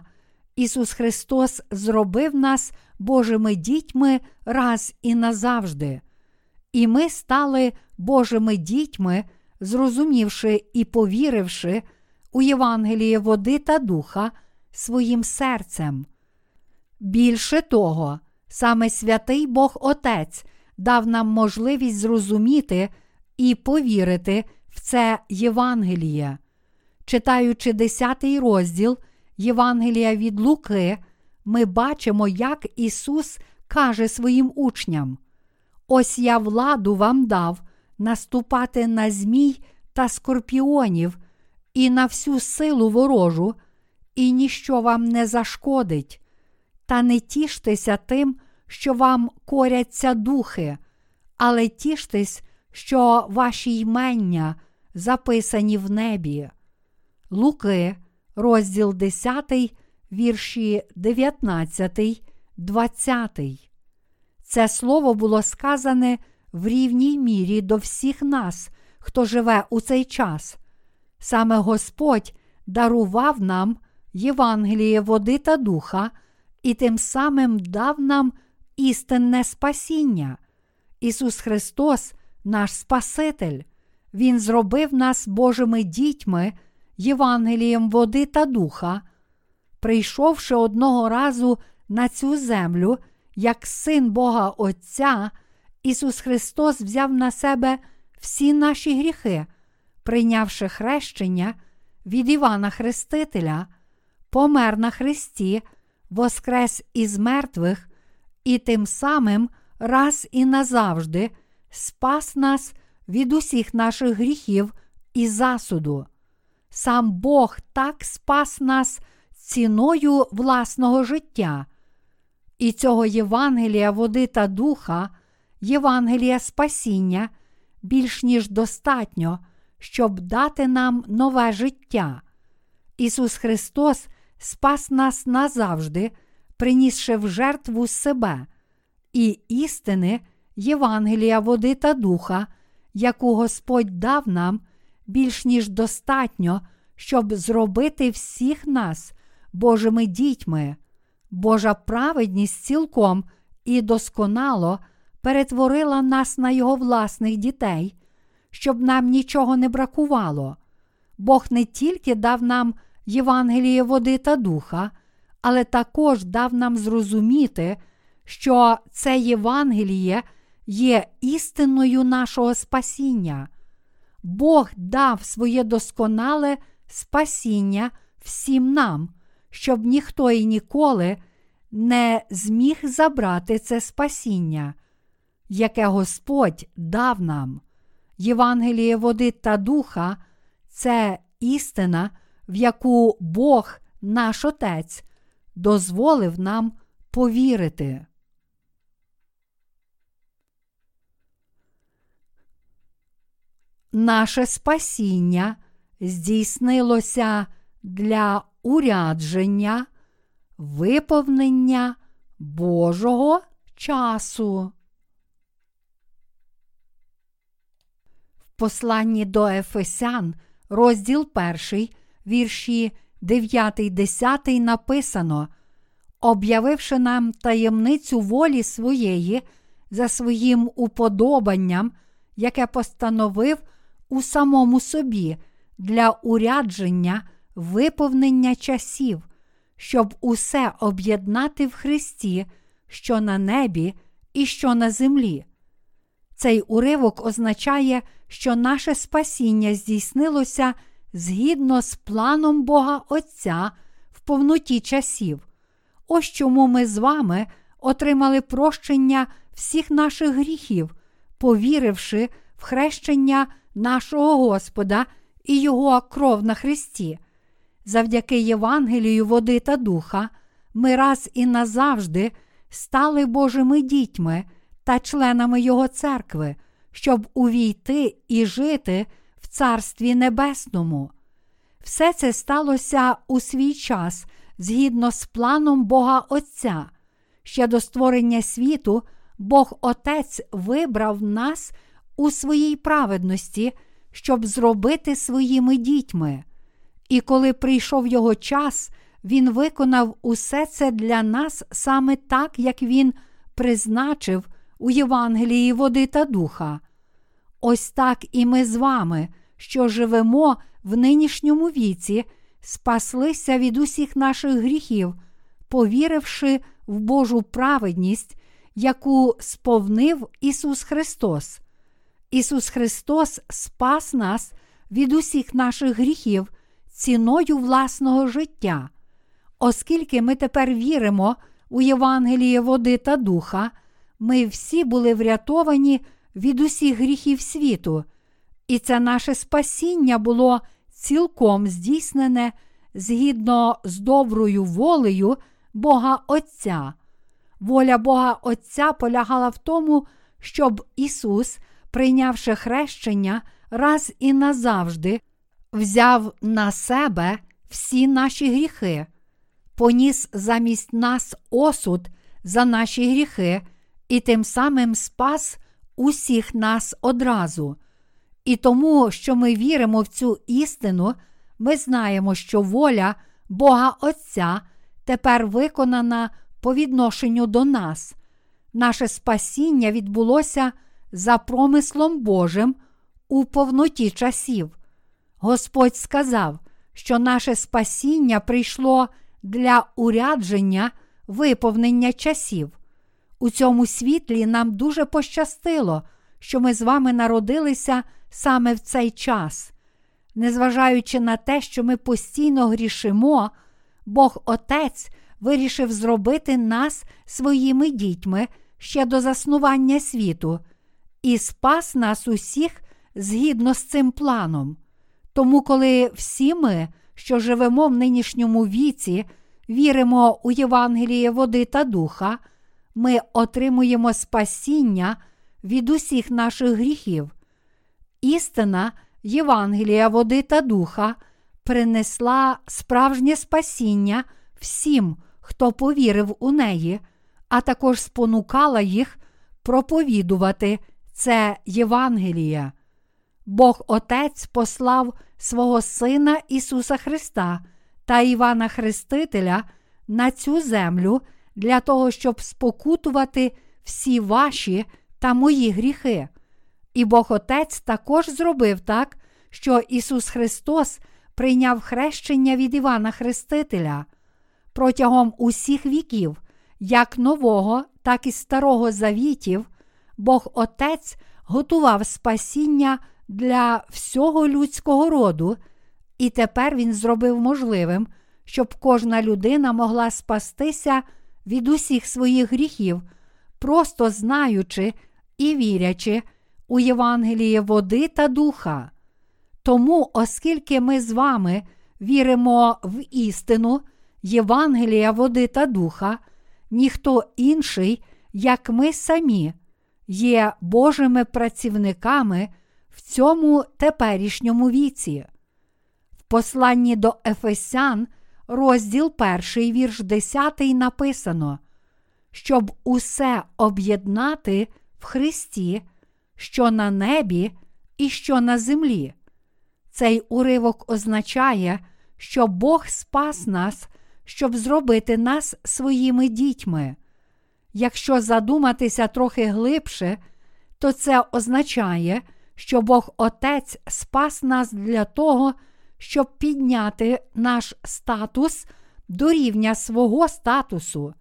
Speaker 1: Ісус Христос зробив нас Божими дітьми раз і назавжди. І ми стали Божими дітьми, зрозумівши і повіривши у Євангеліє води та духа своїм серцем. Більше того, саме святий Бог Отець дав нам можливість зрозуміти і повірити в це Євангеліє. Читаючи 10 розділ Євангелія від Луки, ми бачимо, як Ісус каже своїм учням: Ось я владу вам дав наступати на змій та скорпіонів і на всю силу ворожу, і ніщо вам не зашкодить. Та не тіштеся тим, що вам коряться духи, але тіштесь, що ваші ймення записані в небі. Луки, розділ 10, вірші 19, 20. Це слово було сказане в рівній мірі до всіх нас, хто живе у цей час. Саме Господь дарував нам Євангеліє води та духа і тим самим дав нам істинне спасіння. Ісус Христос, наш Спаситель, Він зробив нас Божими дітьми, Євангелієм води та духа, прийшовши одного разу на цю землю, як син Бога Отця, Ісус Христос взяв на себе всі наші гріхи, прийнявши хрещення від Івана Хрестителя, помер на Христі, воскрес із мертвих і тим самим раз і назавжди спас нас від усіх наших гріхів і засуду. Сам Бог так спас нас ціною власного життя. І цього Євангелія води та духа, Євангелія спасіння більш ніж достатньо, щоб дати нам нове життя. Ісус Христос спас нас назавжди, принісши в жертву себе і істини Євангелія води та духа, яку Господь дав нам більш ніж достатньо, щоб зробити всіх нас Божими дітьми. Божа праведність цілком і досконало перетворила нас на Його власних дітей, щоб нам нічого не бракувало. Бог не тільки дав нам Євангеліє води та духа, але також дав нам зрозуміти, що це Євангеліє є істиною нашого спасіння. Бог дав своє досконале спасіння всім нам, щоб ніхто і ніколи не зміг забрати це спасіння, яке Господь дав нам. Євангеліє води та духа це істина, в яку Бог, наш Отець, дозволив нам повірити. Наше спасіння здійснилося для урядження, виповнення Божого часу. В посланні до Ефесян, розділ 1, вірші 9, 10 написано, об'явивши нам таємницю волі своєї за своїм уподобанням, яке постановив у самому собі для урядження виповнення часів, щоб усе об'єднати в Христі, що на небі і що на землі. Цей уривок означає, що наше спасіння здійснилося згідно з планом Бога Отця в повноті часів. Ось чому ми з вами отримали прощення всіх наших гріхів, повіривши в хрещення нашого Господа і Його кров на Христі. Завдяки Євангелію води та духа, ми раз і назавжди стали Божими дітьми та членами Його церкви, щоб увійти і жити Царстві Небесному. Все це сталося у свій час згідно з планом Бога Отця. Ще до створення світу Бог Отець вибрав нас у своїй праведності, щоб зробити своїми дітьми. І коли прийшов його час, Він виконав усе це для нас саме так, як Він призначив у Євангелії води та духа. Ось так і ми з вами, що живемо в нинішньому віці, спаслися від усіх наших гріхів, повіривши в Божу праведність, яку сповнив Ісус Христос. Ісус Христос спас нас від усіх наших гріхів ціною власного життя. Оскільки ми тепер віримо у Євангеліє води та духа, ми всі були врятовані від усіх гріхів світу, і це наше спасіння було цілком здійснене згідно з доброю волею Бога Отця. Воля Бога Отця полягала в тому, щоб Ісус, прийнявши хрещення, раз і назавжди, взяв на себе всі наші гріхи, поніс замість нас осуд за наші гріхи і тим самим спас усіх нас одразу. І тому, що ми віримо в цю істину, ми знаємо, що воля Бога Отця тепер виконана по відношенню до нас. Наше спасіння відбулося за промислом Божим у повноті часів. Господь сказав, що наше спасіння прийшло для урядження виповнення часів. У цьому світлі нам дуже пощастило, що ми з вами народилися саме в цей час. Незважаючи на те, що ми постійно грішимо, Бог Отець вирішив зробити нас своїми дітьми ще до заснування світу і спас нас усіх згідно з цим планом. Тому, коли всі ми, що живемо в нинішньому віці, віримо у Євангеліє води та духа, ми отримуємо спасіння від усіх наших гріхів. Істина Євангелія води та духа принесла справжнє спасіння всім, хто повірив у неї, а також спонукала їх проповідувати це Євангеліє. Бог Отець послав свого Сина Ісуса Христа та Івана Хрестителя на цю землю для того, щоб спокутувати всі ваші та мої гріхи. І Бог Отець також зробив так, що Ісус Христос прийняв хрещення від Івана Хрестителя. Протягом усіх віків, як Нового, так і Старого Завітів, Бог Отець готував спасіння для всього людського роду, і тепер Він зробив можливим, щоб кожна людина могла спастися від усіх своїх гріхів, просто знаючи і вірячи у Євангеліє води та духа. Тому, оскільки ми з вами віримо в істину Євангелія води та духа, ніхто інший, як ми самі, є Божими працівниками в цьому теперішньому віці. В посланні до Ефесян, розділ 1, вірш 10 написано, щоб усе об'єднати в Христі, що на небі і що на землі. Цей уривок означає, що Бог спас нас, щоб зробити нас своїми дітьми. Якщо задуматися трохи глибше, то це означає, що Бог Отець спас нас для того, щоб підняти наш статус до рівня свого статусу.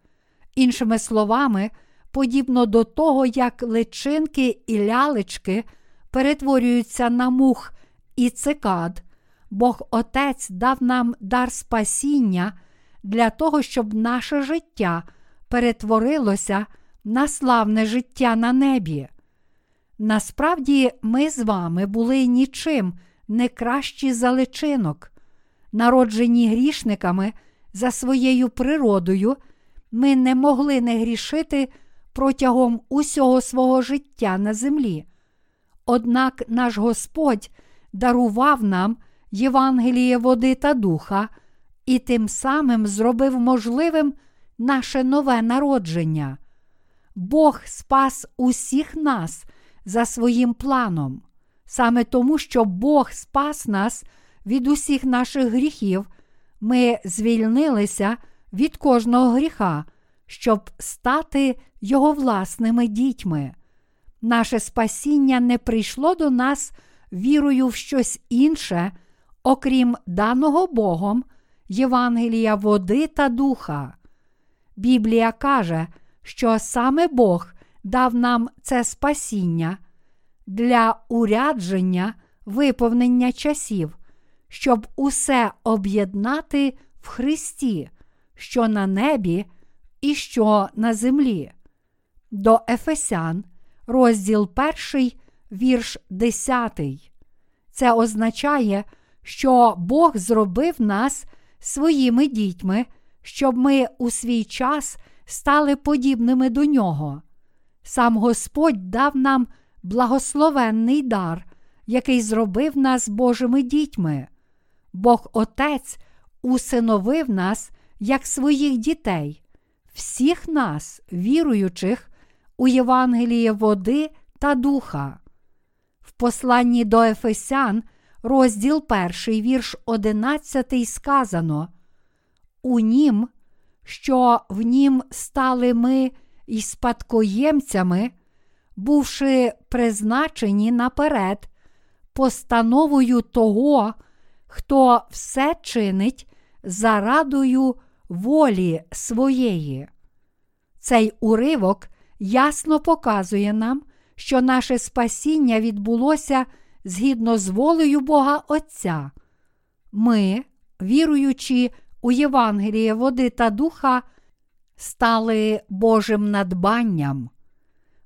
Speaker 1: Іншими словами, подібно до того, як личинки і лялечки перетворюються на мух і цикад, Бог Отець дав нам дар спасіння для того, щоб наше життя перетворилося на славне життя на небі. Насправді, ми з вами були нічим не кращі за личинок, народжені грішниками за своєю природою, ми не могли не грішити протягом усього свого життя на землі. Однак наш Господь дарував нам Євангеліє води та духа і тим самим зробив можливим наше нове народження. Бог спас усіх нас за своїм планом, саме тому, що Бог спас нас від усіх наших гріхів, ми звільнилися від кожного гріха, щоб стати Його власними дітьми. Наше спасіння не прийшло до нас вірою в щось інше, окрім даного Богом, Євангелія води та духа. Біблія каже, що саме Бог дав нам це спасіння для урядження виповнення часів, щоб усе об'єднати в Христі, що на небі і що на землі. До Ефесян, розділ 1, вірш 10. Це означає, що Бог зробив нас своїми дітьми, щоб ми у свій час стали подібними до нього. Сам Господь дав нам благословенний дар, який зробив нас Божими дітьми. Бог Отець усиновив нас як своїх дітей, всіх нас, віруючих у Євангеліє води та духа. В посланні до Ефесян, розділ 1, вірш 11 сказано: У нім, що в нім стали ми і спадкоємцями, бувши призначені наперед, постановою того, хто все чинить зарадою волі своєї. Цей уривок ясно показує нам, що наше спасіння відбулося згідно з волею Бога Отця. Ми, віруючи у Євангеліє води та духа, стали Божим надбанням.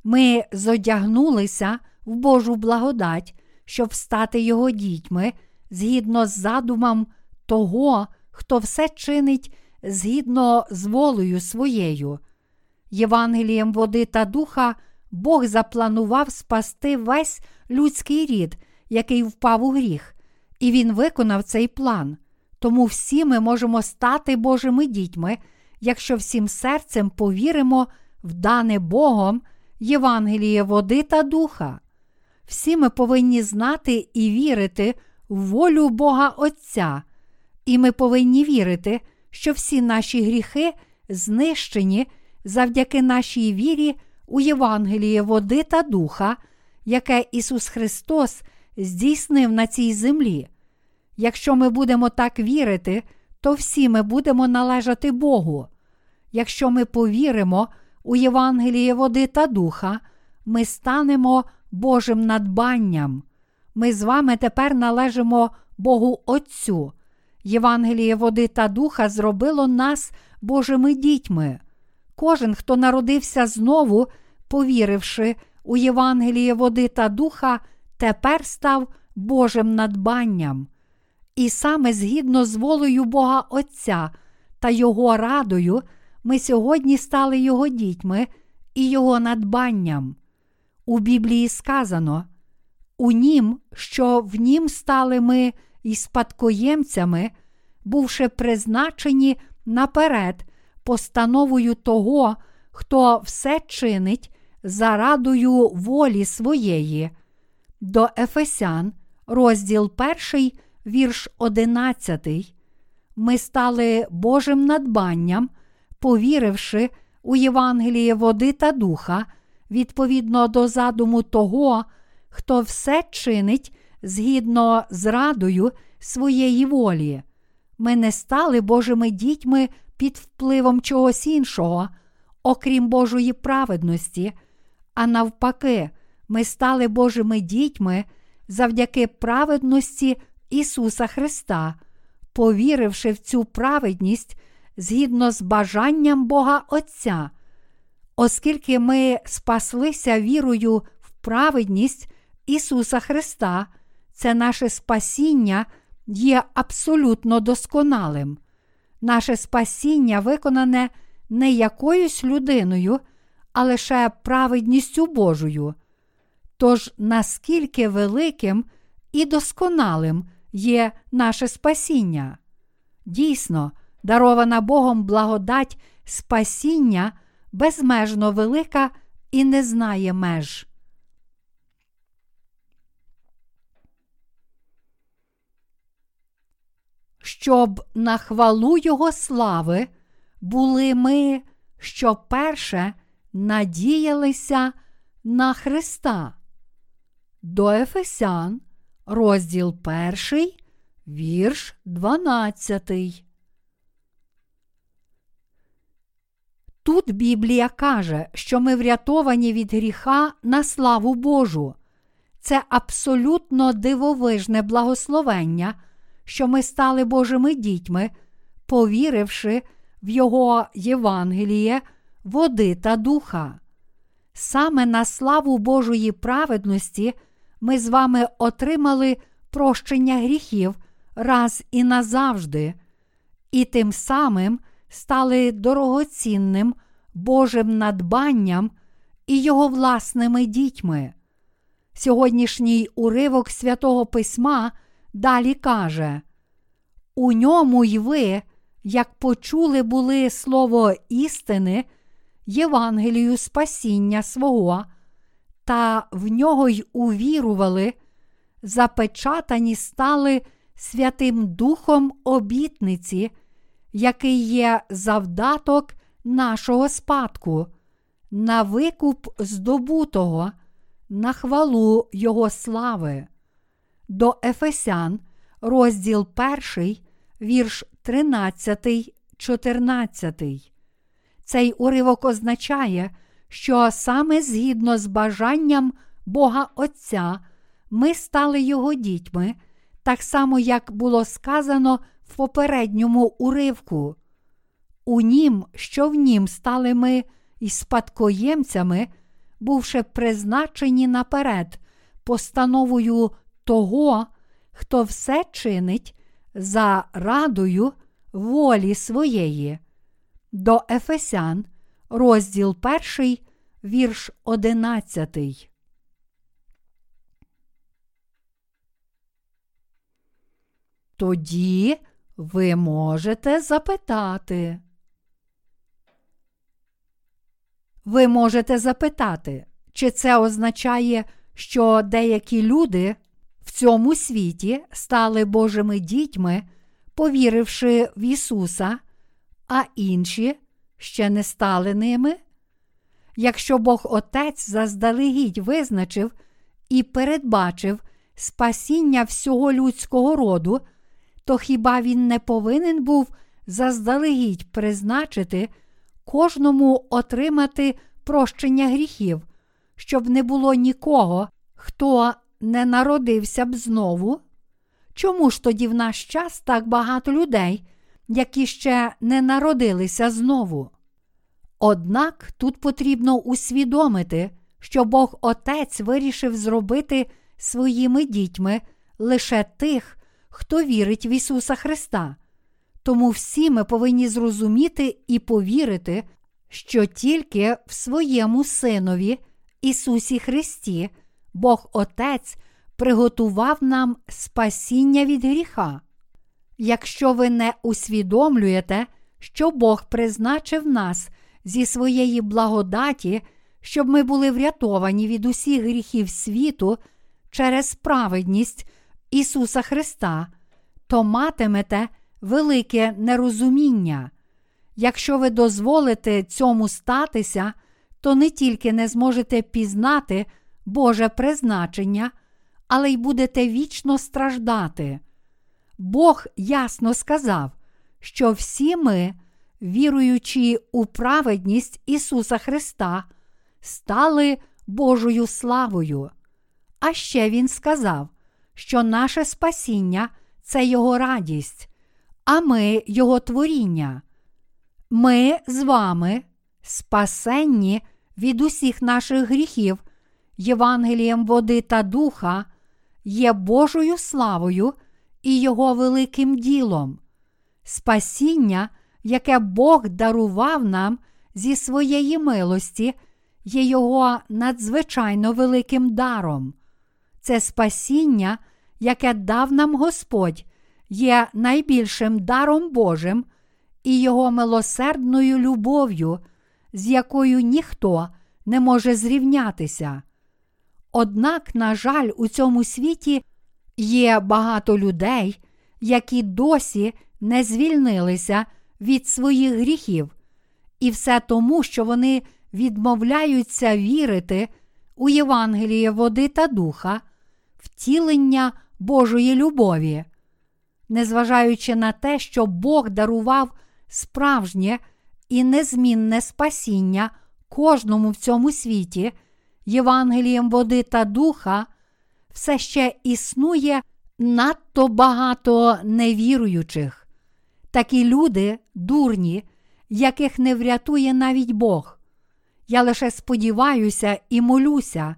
Speaker 1: Ми зодягнулися в Божу благодать, щоб стати Його дітьми згідно з задумом того, хто все чинить згідно з волею своєю. Євангелієм води та духа Бог запланував спасти весь людський рід, який впав у гріх, і Він виконав цей план. Тому всі ми можемо стати Божими дітьми, якщо всім серцем повіримо в дане Богом Євангеліє води та духа. Всі ми повинні знати і вірити в волю Бога Отця, і ми повинні вірити, що всі наші гріхи знищені завдяки нашій вірі у Євангеліє води та духа, яке Ісус Христос здійснив на цій землі. Якщо ми будемо так вірити, то всі ми будемо належати Богу. Якщо ми повіримо у Євангеліє води та духа, ми станемо Божим надбанням. Ми з вами тепер належимо Богу Отцю. Євангеліє води та духа зробило нас Божими дітьми. Кожен, хто народився знову, повіривши у Євангеліє води та духа, тепер став Божим надбанням. І саме згідно з волею Бога Отця та Його радою, ми сьогодні стали Його дітьми і Його надбанням. У Біблії сказано: у нім, що в нім стали ми і спадкоємцями, бувши призначені наперед постановою того, хто все чинить зарадою волі своєї. До Ефесян, розділ 1, вірш 11. Ми стали Божим надбанням, повіривши у Євангеліє води та духа, відповідно до задуму того, хто все чинить згідно з радою своєї волі. Ми не стали Божими дітьми під впливом чогось іншого, окрім Божої праведності, а навпаки, ми стали Божими дітьми завдяки праведності Ісуса Христа, повіривши в цю праведність згідно з бажанням Бога Отця. Оскільки ми спаслися вірою в праведність Ісуса Христа, це наше спасіння є абсолютно досконалим. Наше спасіння виконане не якоюсь людиною, а лише праведністю Божою. Тож наскільки великим і досконалим є наше спасіння? Дійсно, дарована Богом благодать спасіння безмежно велика і не знає меж. Щоб на хвалу Його слави були ми, що перше надіялися на Христа. До Ефесян, розділ 1, вірш 12. Тут Біблія каже, що ми врятовані від гріха на славу Божу. Це абсолютно дивовижне благословення, що ми стали Божими дітьми, повіривши в Його Євангеліє, води та духа. Саме на славу Божої праведності ми з вами отримали прощення гріхів раз і назавжди, і тим самим стали дорогоцінним Божим надбанням і його власними дітьми. Сьогоднішній уривок святого Письма далі каже: У ньому й ви, як почули були слово істини, Євангелію спасіння свого, та в нього й увірували, запечатані стали Святим Духом обітниці який є завдаток нашого спадку, на викуп здобутого, на хвалу Його слави. До Ефесян, розділ 1, вірш 13, 14. Цей уривок означає, що саме згідно з бажанням Бога Отця ми стали Його дітьми, так само, як було сказано в попередньому уривку. У нім, що в нім стали ми і спадкоємцями, бувши призначені наперед постановою того, хто все чинить за радою волі своєї. До Ефесян, розділ 1, вірш 11. Тоді ви можете запитати. Ви можете запитати, чи це означає, що деякі люди в цьому світі стали Божими дітьми, повіривши в Ісуса, а інші ще не стали ними? Якщо Бог Отець заздалегідь визначив і передбачив спасіння всього людського роду то хіба він не повинен був заздалегідь призначити кожному отримати прощення гріхів, щоб не було нікого, хто не народився б знову? Чому ж тоді в наш час так багато людей, які ще не народилися знову? Однак тут потрібно усвідомити, що Бог Отець вирішив зробити своїми дітьми лише тих, хто вірить в Ісуса Христа. Тому всі ми повинні зрозуміти і повірити, що тільки в своєму Синові, Ісусі Христі, Бог Отець приготував нам спасіння від гріха. Якщо ви не усвідомлюєте, що Бог призначив нас зі своєї благодаті, щоб ми були врятовані від усіх гріхів світу через праведність Ісуса Христа, то матимете велике нерозуміння. Якщо ви дозволите цьому статися, то не тільки не зможете пізнати Боже призначення, але й будете вічно страждати. Бог ясно сказав, що всі ми віруючи у праведність Ісуса Христа, стали Божою славою. А ще Він сказав, що наше спасіння це Його радість, а ми Його творіння. Ми з вами спасенні від усіх наших гріхів, Євангелієм води та духа, є Божою славою і Його великим ділом. Спасіння, яке Бог дарував нам зі своєї милості, є Його надзвичайно великим даром. Це спасіння, яке дав нам Господь, є найбільшим даром Божим і Його милосердною любов'ю, з якою ніхто не може зрівнятися. Однак, на жаль, у цьому світі є багато людей, які досі не звільнилися від своїх гріхів, і все тому, що вони відмовляються вірити у Євангеліє води та духа, втілення Божої любові. Незважаючи на те, що Бог дарував справжнє і незмінне спасіння кожному в цьому світі, Євангелієм води та духа, все ще існує надто багато невіруючих. Такі люди дурні, яких не врятує навіть Бог. Я лише сподіваюся і молюся,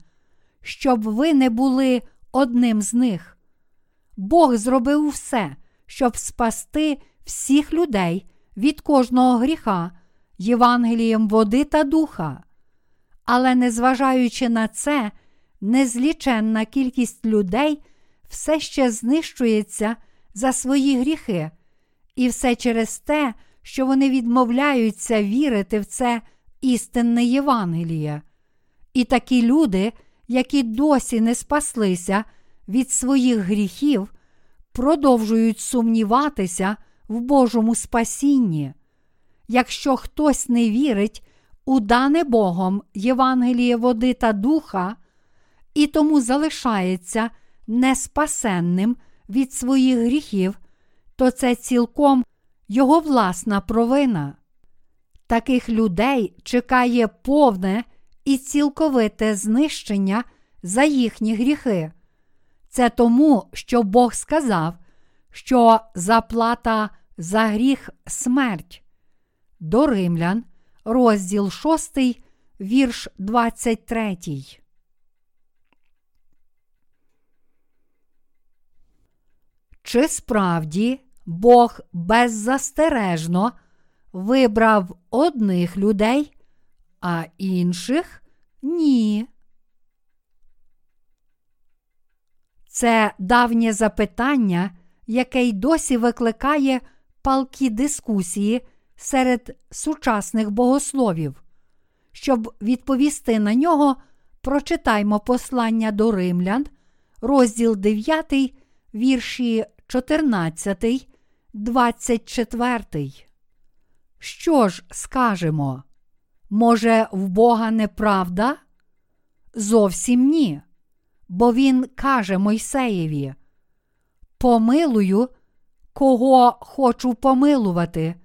Speaker 1: щоб ви не були одним з них. Бог зробив все, щоб спасти всіх людей від кожного гріха, Євангелієм води та духа. Але незважаючи на це, незліченна кількість людей все ще знищується за свої гріхи, і все через те, що вони відмовляються вірити в це істинне Євангеліє. І такі люди, які досі не спаслися від своїх гріхів, продовжують сумніватися в Божому спасінні. Якщо хтось не вірить у дане Богом Євангеліє води та духа, і тому залишається неспасенним від своїх гріхів, то це цілком його власна провина. Таких людей чекає повне і цілковите знищення за їхні гріхи. Це тому, що Бог сказав, що заплата за гріх смерть. До римлян, розділ 6, вірш 23. Чи справді Бог беззастережно вибрав одних людей, а інших ні? Це давнє запитання, яке й досі викликає палкі дискусії серед сучасних богословів. Щоб відповісти на нього, прочитаймо послання до римлян, розділ 9, вірші 14, 24. Що ж скажемо? Може, в Бога неправда? Зовсім ні. Бо він каже Мойсеєві: Помилую, кого хочу помилувати,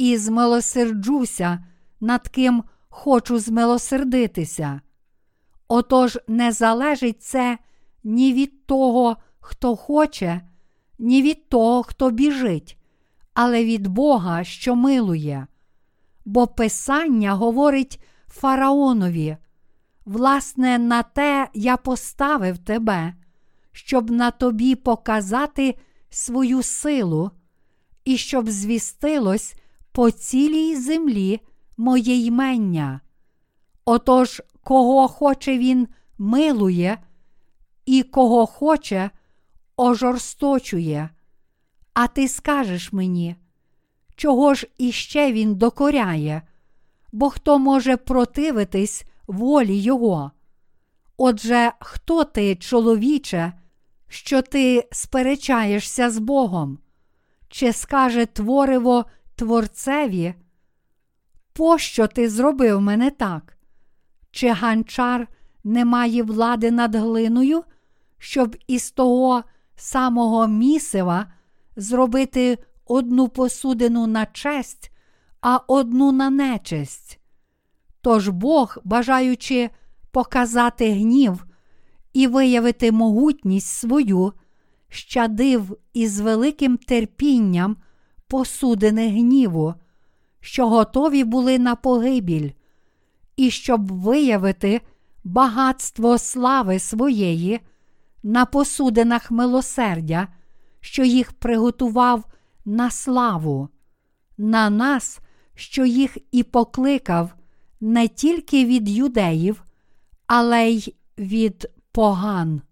Speaker 1: і змилосерджуся, над ким хочу змилосердитися. Отож не залежить це ні від того, хто хоче, ні від того, хто біжить, але від Бога, що милує. Бо Писання говорить фараонові: власне, на те я поставив тебе, щоб на тобі показати свою силу, і щоб звістилось по цілій землі моє ймення. Отож, кого хоче він милує, і кого хоче, ожорсточує. А ти скажеш мені, чого ж іще він докоряє, бо хто може противитись волі Його? Отже, хто ти, чоловіче, що ти сперечаєшся з Богом? Чи скаже твориво Творцеві? Пощо ти зробив мене так? Чи ганчар не має влади над глиною, щоб із того самого місива зробити одну посудину на честь, а одну на нечесть. Тож Бог, бажаючи показати гнів і виявити могутність свою, щадив із великим терпінням посудини гніву, що готові були на погибіль, і щоб виявити багатство слави своєї на посудинах милосердя, що їх приготував на славу, на нас, що їх і покликав не тільки від юдеїв, але й від поган.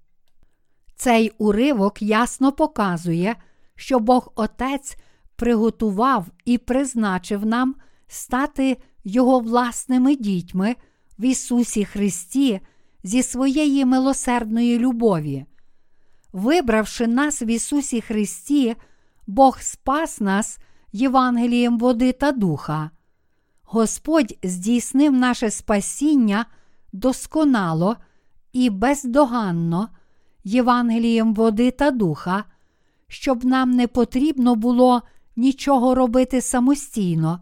Speaker 1: Цей уривок ясно показує, що Бог Отець приготував і призначив нам стати Його власними дітьми в Ісусі Христі зі своєї милосердної любові. Вибравши нас в Ісусі Христі, Бог спас нас Євангелієм води та духа. Господь здійснив наше спасіння досконало і бездоганно Євангелієм води та духа, щоб нам не потрібно було нічого робити самостійно,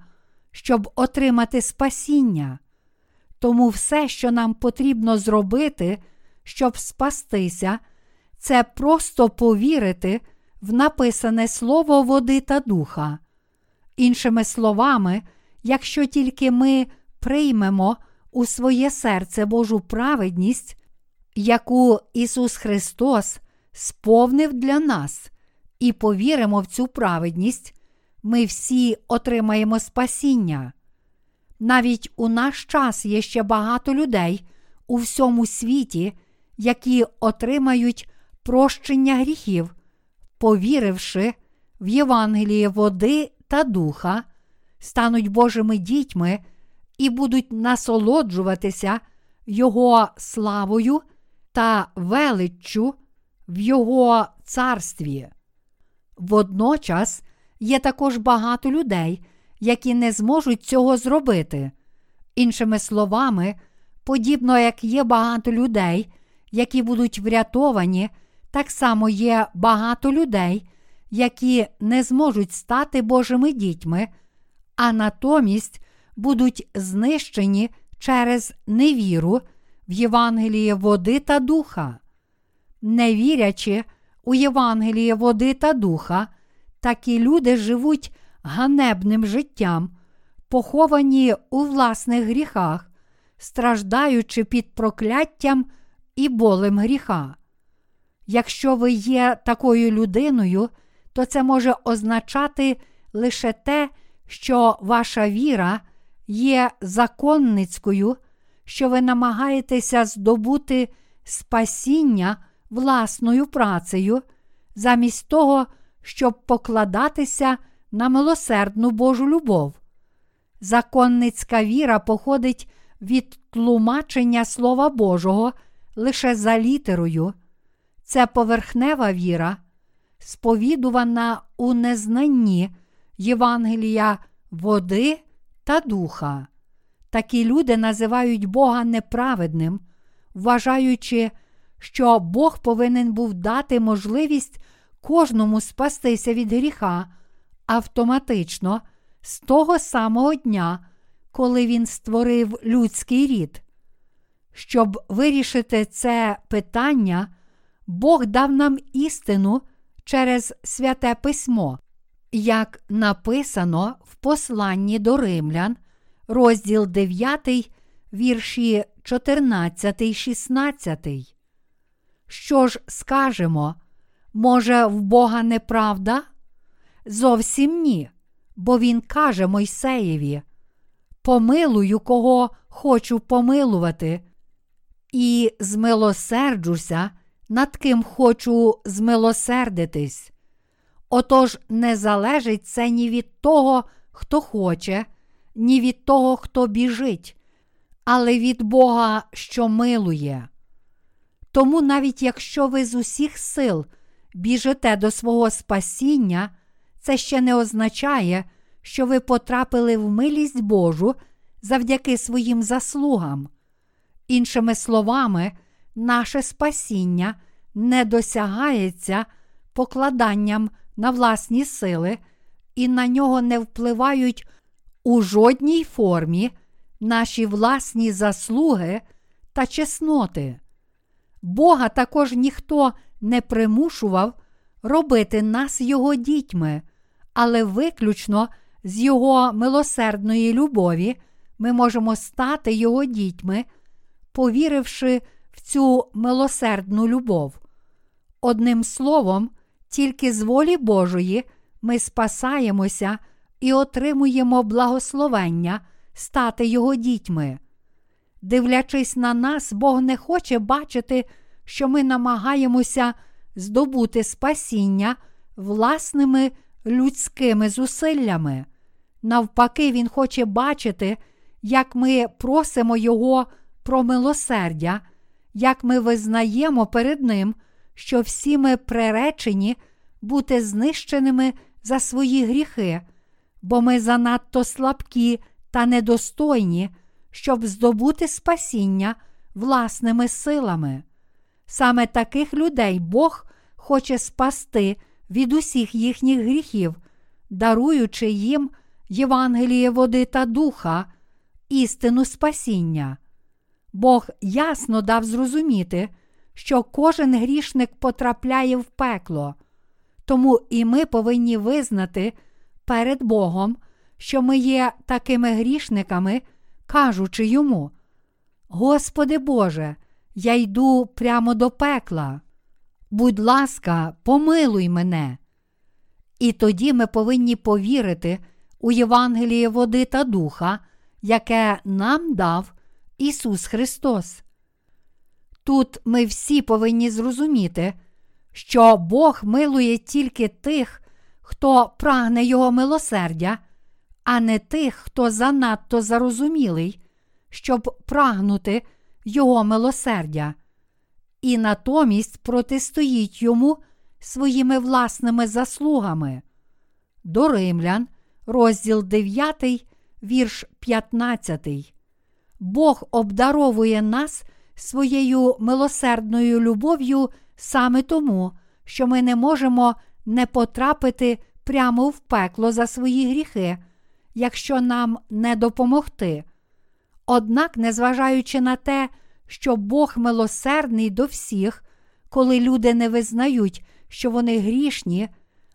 Speaker 1: щоб отримати спасіння. Тому все, що нам потрібно зробити, щоб спастися, це просто повірити в написане слово води та духа. Іншими словами, якщо тільки ми приймемо у своє серце Божу праведність, яку Ісус Христос сповнив для нас, і повіримо в цю праведність, ми всі отримаємо спасіння. Навіть у наш час є ще багато людей у всьому світі, які отримають прощення гріхів, повіривши в Євангеліє води та духа, стануть Божими дітьми і будуть насолоджуватися Його славою та величчю в Його царстві. Водночас є також багато людей, які не зможуть цього зробити. Іншими словами, подібно як є багато людей, які будуть врятовані, так само є багато людей, які не зможуть стати Божими дітьми, а натомість будуть знищені через невіру в Євангеліє води та духа. Не вірячи у Євангеліє води та духа, такі люди живуть ганебним життям, поховані у власних гріхах, страждаючи під прокляттям і болем гріха. Якщо ви є такою людиною, то це може означати лише те, що ваша віра є законницькою, що ви намагаєтеся здобути спасіння власною працею, замість того, щоб покладатися на милосердну Божу любов. Законницька віра походить від тлумачення Слова Божого лише за літерою. Це поверхнева віра, сповідувана у незнанні Євангелія води та духа. Такі люди називають Бога неправедним, вважаючи, що Бог повинен був дати можливість кожному спастися від гріха автоматично з того самого дня, коли він створив людський рід. Щоб вирішити це питання, Бог дав нам істину через святе письмо, як написано в посланні до римлян, розділ 9, вірші 14, 16. Що ж скажемо? Може, в Бога неправда? Зовсім ні, бо Він каже Мойсеєві: Помилую, кого хочу помилувати, і змилосерджуся, над ким хочу змилосердитись. Отож, не залежить це ні від того, хто хоче, ні від того, хто біжить, але від Бога, що милує. Тому навіть якщо ви з усіх сил біжите до свого спасіння, це ще не означає, що ви потрапили в милість Божу завдяки своїм заслугам. Іншими словами, наше спасіння не досягається покладанням на власні сили, і на нього не впливають у жодній формі наші власні заслуги та чесноти. Бога також ніхто не примушував робити нас Його дітьми, але виключно з Його милосердної любові ми можемо стати Його дітьми, повіривши в цю милосердну любов. Одним словом, тільки з волі Божої ми спасаємося і отримуємо благословення стати Його дітьми. Дивлячись на нас, Бог не хоче бачити, що ми намагаємося здобути спасіння власними людськими зусиллями. Навпаки, Він хоче бачити, як ми просимо Його про милосердя, як ми визнаємо перед Ним, що всі ми приречені бути знищеними за свої гріхи, бо ми занадто слабкі та недостойні, щоб здобути спасіння власними силами. Саме таких людей Бог хоче спасти від усіх їхніх гріхів, даруючи їм Євангеліє води та духа, істину спасіння. Бог ясно дав зрозуміти, що кожен грішник потрапляє в пекло, тому і ми повинні визнати перед Богом, що ми є такими грішниками, кажучи йому: Господи Боже, я йду прямо до пекла. Будь ласка, помилуй мене. І тоді ми повинні повірити у Євангеліє води та духа, яке нам дав Ісус Христос. Тут ми всі повинні зрозуміти, що Бог милує тільки тих, хто прагне Його милосердя, а не тих, хто занадто зарозумілий, щоб прагнути Його милосердя, і натомість протистоїть йому своїми власними заслугами. До Римлян, розділ 9, вірш 15. Бог обдаровує нас своєю милосердною любов'ю саме тому, що ми не можемо не потрапити прямо в пекло за свої гріхи, якщо нам не допомогти. Однак, незважаючи на те, що Бог милосердний до всіх, коли люди не визнають, що вони грішні,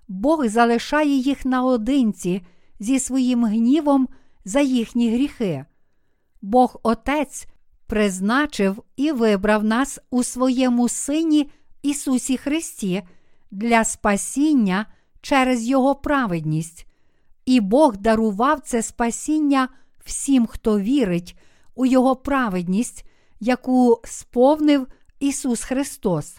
Speaker 1: Бог залишає їх наодинці зі своїм гнівом за їхні гріхи. Бог Отець призначив і вибрав нас у своєму Сині Ісусі Христі для спасіння через Його праведність, і Бог дарував це спасіння всім, хто вірить у Його праведність, яку сповнив Ісус Христос.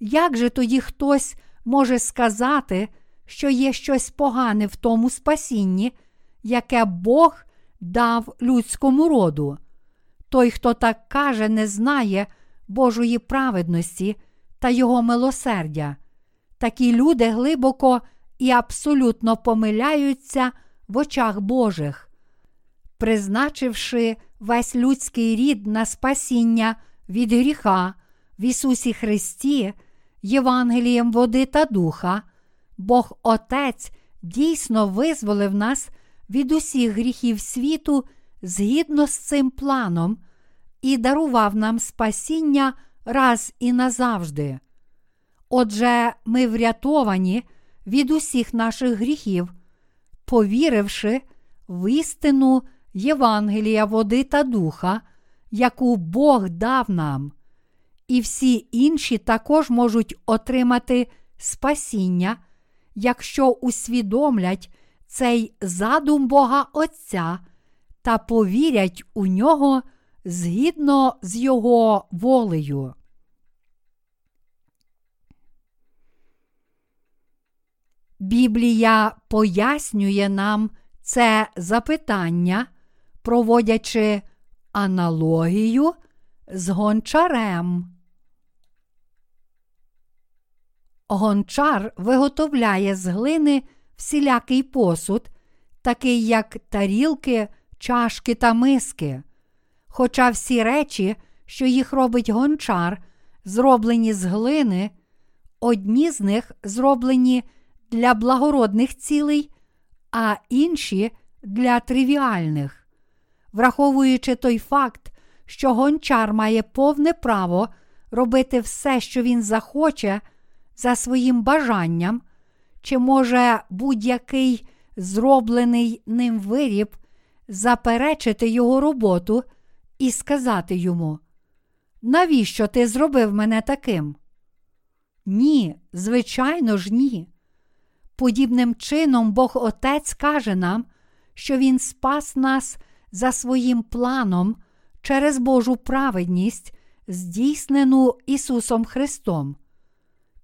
Speaker 1: Як же тоді хтось може сказати, що є щось погане в тому спасінні, яке Бог дав людському роду? Той, хто так каже, не знає Божої праведності та Його милосердя. Такі люди глибоко і абсолютно помиляються в очах Божих, призначивши весь людський рід на спасіння від гріха в Ісусі Христі, Євангелієм води та духа, Бог Отець дійсно визволив нас від усіх гріхів світу згідно з цим планом і дарував нам спасіння раз і назавжди. Отже, ми врятовані від усіх наших гріхів, повіривши в істину Євангелія води та духа, яку Бог дав нам, і всі інші також можуть отримати спасіння, якщо усвідомлять цей задум Бога Отця та повірять у нього згідно з Його волею. Біблія пояснює нам це запитання, проводячи аналогію з гончарем. Гончар виготовляє з глини всілякий посуд, такий як тарілки, чашки та миски. Хоча всі речі, що їх робить гончар, зроблені з глини, одні з них зроблені для благородних цілей, а інші для тривіальних, враховуючи той факт, що гончар має повне право робити все, що він захоче, за своїм бажанням, чи може будь-який зроблений ним виріб заперечити його роботу і сказати йому, навіщо ти зробив мене таким? Ні, звичайно ж, ні. Подібним чином Бог Отець каже нам, що Він спас нас за своїм планом через Божу праведність, здійснену Ісусом Христом.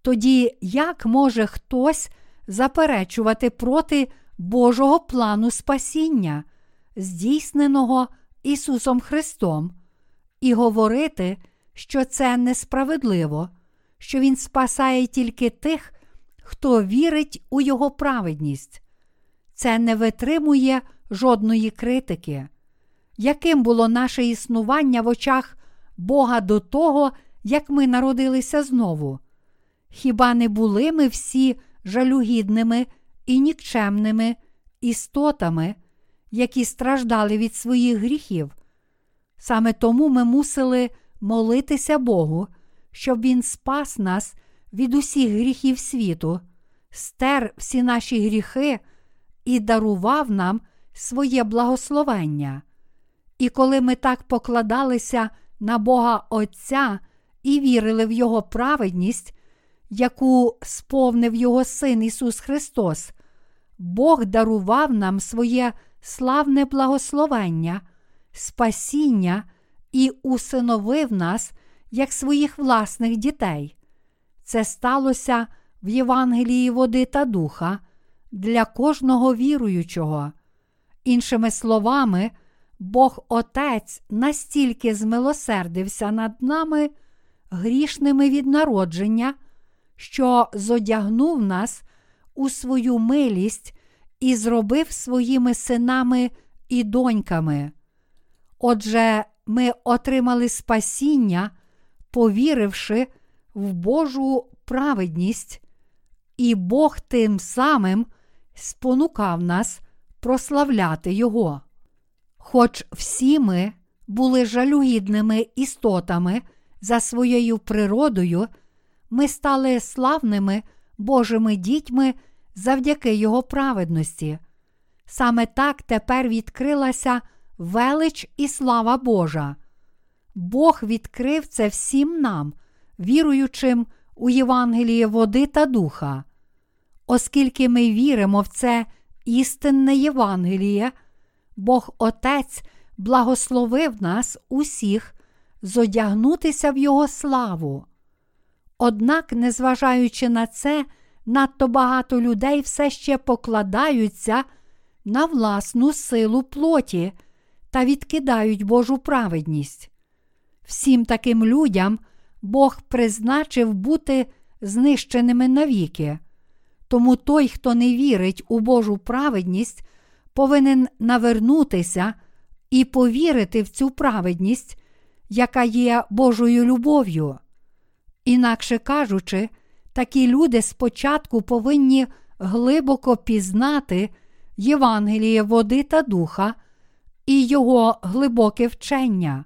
Speaker 1: Тоді як може хтось заперечувати проти Божого плану спасіння, здійсненого Ісусом Христом, і говорити, що це несправедливо, що Він спасає тільки тих, хто вірить у Його праведність. Це не витримує жодної критики. Яким було наше існування в очах Бога до того, як ми народилися знову? Хіба не були ми всі жалюгідними і нікчемними істотами, які страждали від своїх гріхів? Саме тому ми мусили молитися Богу, щоб Він спас нас від усіх гріхів світу, стер всі наші гріхи і дарував нам своє благословення. І коли ми так покладалися на Бога Отця і вірили в Його праведність, яку сповнив Його Син Ісус Христос, Бог дарував нам своє славне благословення, спасіння і усиновив нас як своїх власних дітей. Це сталося в Євангелії води та духа для кожного віруючого. Іншими словами, Бог Отець настільки змилосердився над нами, грішними від народження, що зодягнув нас у свою милість і зробив своїми синами і доньками. Отже, ми отримали спасіння, повіривши в Божу праведність, і Бог тим самим спонукав нас прославляти Його. Хоч всі ми були жалюгідними істотами за своєю природою, ми стали славними Божими дітьми завдяки Його праведності. Саме так тепер відкрилася велич і слава Божа. Бог відкрив це всім нам, віруючим у Євангеліє води та духа. Оскільки ми віримо в це істинне Євангеліє, Бог Отець благословив нас усіх зодягнутися в Його славу. Однак, незважаючи на це, надто багато людей все ще покладаються на власну силу плоті та відкидають Божу праведність. Всім таким людям Бог призначив бути знищеними навіки. Тому той, хто не вірить у Божу праведність, повинен навернутися і повірити в цю праведність, яка є Божою любов'ю. Інакше кажучи, такі люди спочатку повинні глибоко пізнати Євангеліє води та духа і його глибоке вчення.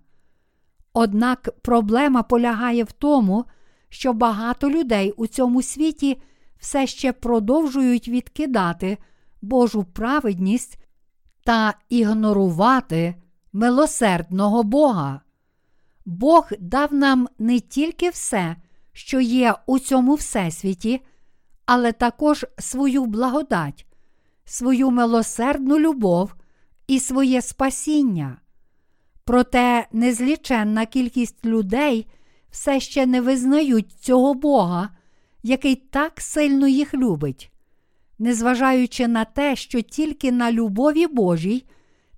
Speaker 1: Однак проблема полягає в тому, що багато людей у цьому світі все ще продовжують відкидати Божу праведність та ігнорувати милосердного Бога. Бог дав нам не тільки все, що є у цьому всесвіті, але також свою благодать, свою милосердну любов і своє спасіння. Проте незліченна кількість людей все ще не визнають цього Бога, який так сильно їх любить, незважаючи на те, що тільки на любові Божій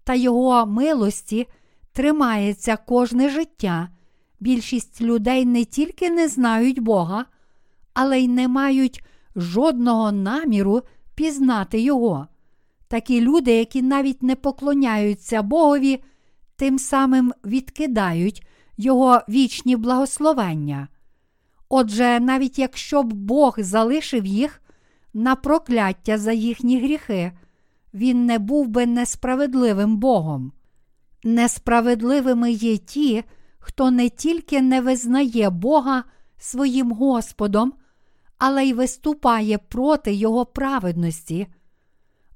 Speaker 1: та Його милості тримається кожне життя, більшість людей не тільки не знають Бога, але й не мають жодного наміру пізнати Його. Такі люди, які навіть не поклоняються Богові, тим самим відкидають Його вічні благословення. Отже, навіть якщо б Бог залишив їх на прокляття за їхні гріхи, він не був би несправедливим Богом. Несправедливими є ті, хто не тільки не визнає Бога своїм Господом, але й виступає проти Його праведності.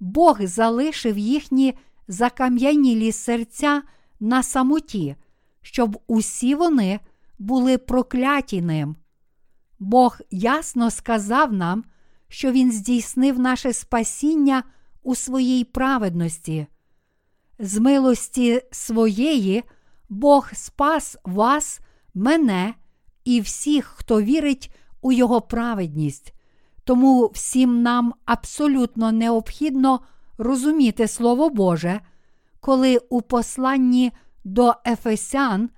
Speaker 1: Бог залишив їхні закам'янілі серця на самоті, щоб усі вони були прокляті ним. Бог ясно сказав нам, що Він здійснив наше спасіння у своїй праведності. З милості своєї Бог спас вас, мене і всіх, хто вірить у Його праведність. Тому всім нам абсолютно необхідно розуміти Слово Боже, коли у посланні до Ефесян,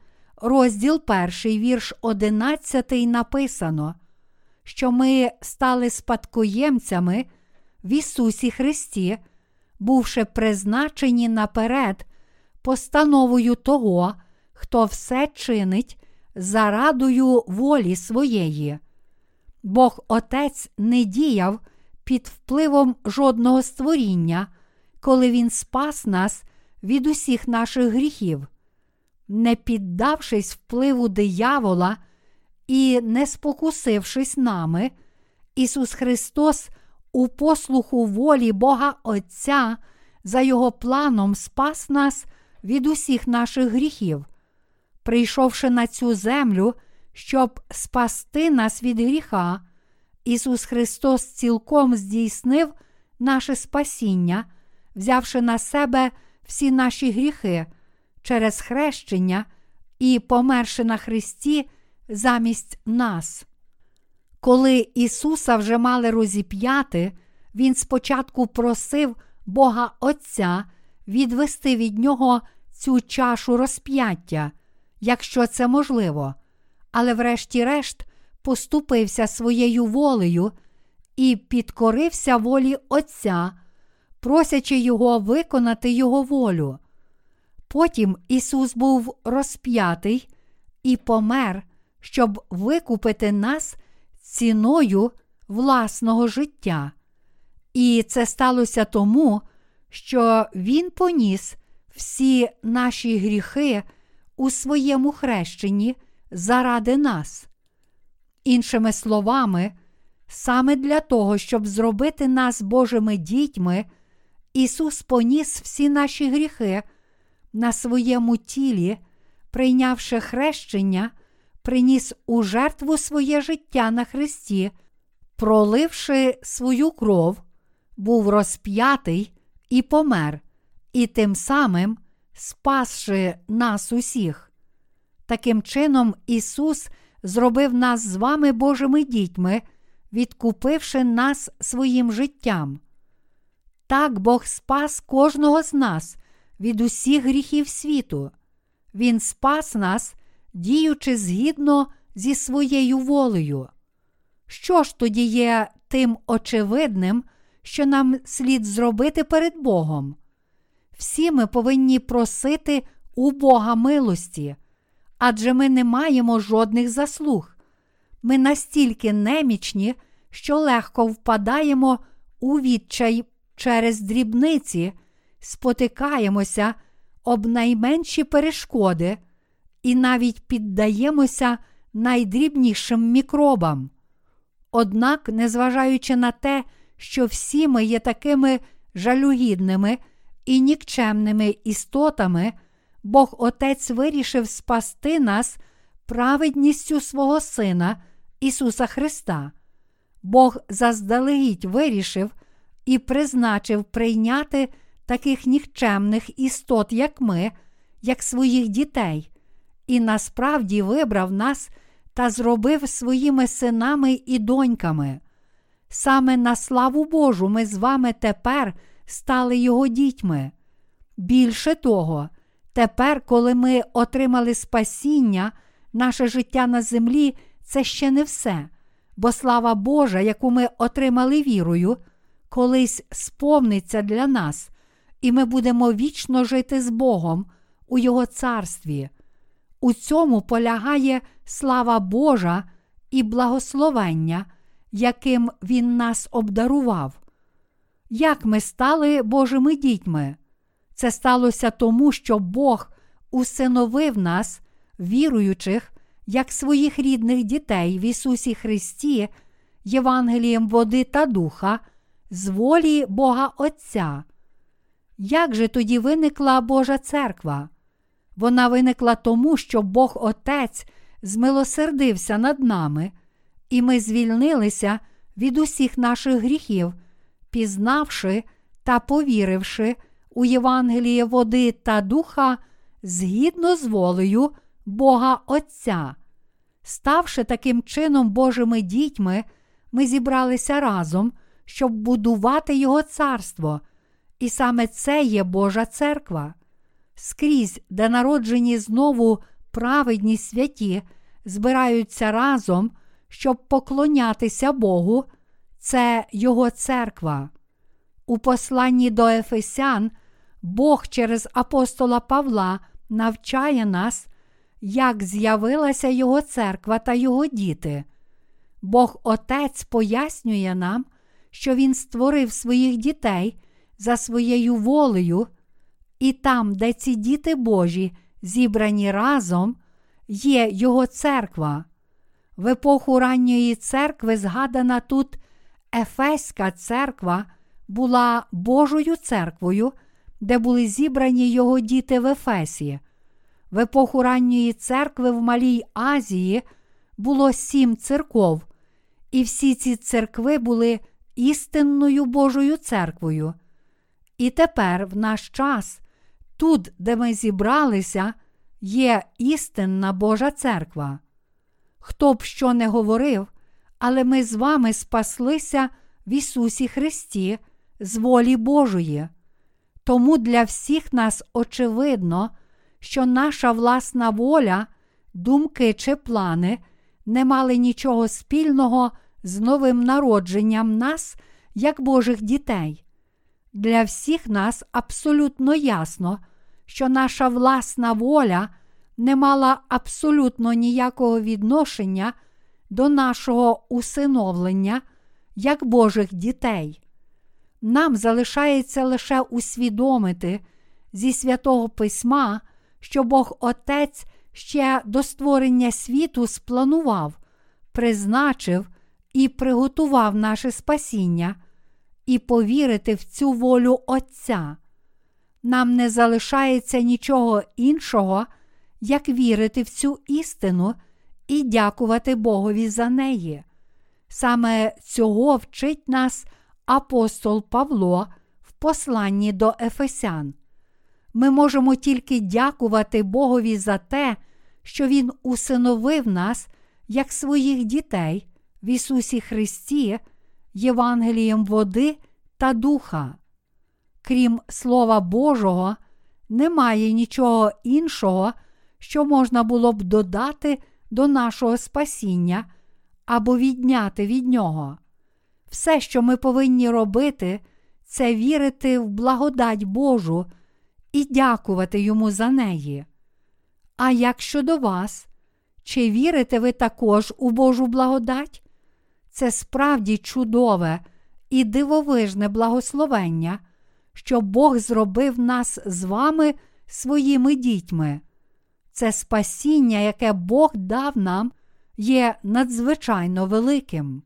Speaker 1: розділ 1, вірш 11 написано, що ми стали спадкоємцями в Ісусі Христі, бувши призначені наперед постановою того, хто все чинить за радою волі своєї. Бог Отець не діяв під впливом жодного створіння, коли Він спас нас від усіх наших гріхів, не піддавшись впливу диявола і не спокусившись нами, Ісус Христос у послуху волі Бога Отця за Його планом спас нас від усіх наших гріхів, прийшовши на цю землю щоб спасти нас від гріха, Ісус Христос цілком здійснив наше спасіння, взявши на себе всі наші гріхи через хрещення і померши на Христі замість нас. Коли Ісуса вже мали розіп'яти, Він спочатку просив Бога Отця відвести від Нього цю чашу розп'яття, якщо це можливо але врешті-решт поступився своєю волею і підкорився волі Отця, просячи його виконати Його волю. Потім Ісус був розп'ятий і помер, щоб викупити нас ціною власного життя. І це сталося тому, що Він поніс всі наші гріхи у своєму хрещенні заради нас. Іншими словами, саме для того, щоб зробити нас Божими дітьми, Ісус поніс всі наші гріхи на своєму тілі, прийнявши хрещення, приніс у жертву своє життя на Христі, проливши свою кров, був розп'ятий і помер, і тим самим спасши нас усіх. Таким чином, Ісус зробив нас з вами Божими дітьми, відкупивши нас своїм життям. Так Бог спас кожного з нас від усіх гріхів світу. Він спас нас, діючи згідно зі своєю волею. Що ж тоді є тим очевидним, що нам слід зробити перед Богом? Всі ми повинні просити у Бога милості адже ми не маємо жодних заслуг. Ми настільки немічні, що легко впадаємо у відчай через дрібниці, спотикаємося об найменші перешкоди і навіть піддаємося найдрібнішим мікробам. Однак, незважаючи на те, що всі ми є такими жалюгідними і нікчемними істотами, Бог Отець вирішив спасти нас праведністю свого Сина Ісуса Христа. Бог заздалегідь вирішив і призначив прийняти таких нікчемних істот, як ми, як своїх дітей, і насправді вибрав нас та зробив своїми синами і доньками. Саме на славу Божу ми з вами тепер стали Його дітьми. Більше того, Тепер, коли ми отримали спасіння, наше життя на землі це ще не все, бо слава Божа, яку ми отримали вірою, колись сповниться для нас, і ми будемо вічно жити з Богом у Його царстві. У цьому полягає слава Божа і благословення, яким Він нас обдарував. Як ми стали Божими дітьми? Це сталося тому, що Бог усиновив нас, віруючих, як своїх рідних дітей в Ісусі Христі, Євангелієм води та духа, з волі Бога Отця. Як же тоді виникла Божа церква? Вона виникла тому, що Бог Отець змилосердився над нами, і ми звільнилися від усіх наших гріхів, пізнавши та повіривши у Євангеліє води та духа згідно з волею Бога Отця. Ставши таким чином Божими дітьми, ми зібралися разом, щоб будувати Його царство, і саме це є Божа церква. Скрізь, де народжені знову праведні святі, збираються разом, щоб поклонятися Богу, це Його церква. У посланні до Ефесян Бог через апостола Павла навчає нас, як з'явилася Його церква та Його діти. Бог Отець пояснює нам, що Він створив своїх дітей за своєю волею, і там, де ці діти Божі зібрані разом, є Його церква. В епоху ранньої церкви згадана тут Ефеська церква була Божою церквою, де були зібрані його діти в Ефесі. В епоху ранньої церкви в Малій Азії було сім церков, і всі ці церкви були істинною Божою церквою. І тепер, в наш час, тут, де ми зібралися, є істинна Божа церква. Хто б що не говорив, але ми з вами спаслися в Ісусі Христі з волі Божої. Тому для всіх нас очевидно, що наша власна воля, думки чи плани не мали нічого спільного з новим народженням нас, як Божих дітей. Для всіх нас абсолютно ясно, що наша власна воля не мала абсолютно ніякого відношення до нашого усиновлення як Божих дітей. Нам залишається лише усвідомити зі святого Письма, що Бог Отець ще до створення світу спланував, призначив і приготував наше спасіння, і повірити в цю волю Отця. Нам не залишається нічого іншого, як вірити в цю істину і дякувати Богові за неї. Саме цього вчить нас апостол Павло в посланні до Ефесян. Ми можемо тільки дякувати Богові за те, що Він усиновив нас як своїх дітей в Ісусі Христі, Євангелієм води та духа. Крім Слова Божого, немає нічого іншого, що можна було б додати до нашого спасіння або відняти від нього. Все, що ми повинні робити, це вірити в благодать Божу і дякувати йому за неї. А як щодо вас, чи вірите ви також у Божу благодать? Це справді чудове і дивовижне благословення, що Бог зробив нас з вами своїми дітьми. Це спасіння, яке Бог дав нам, є надзвичайно великим.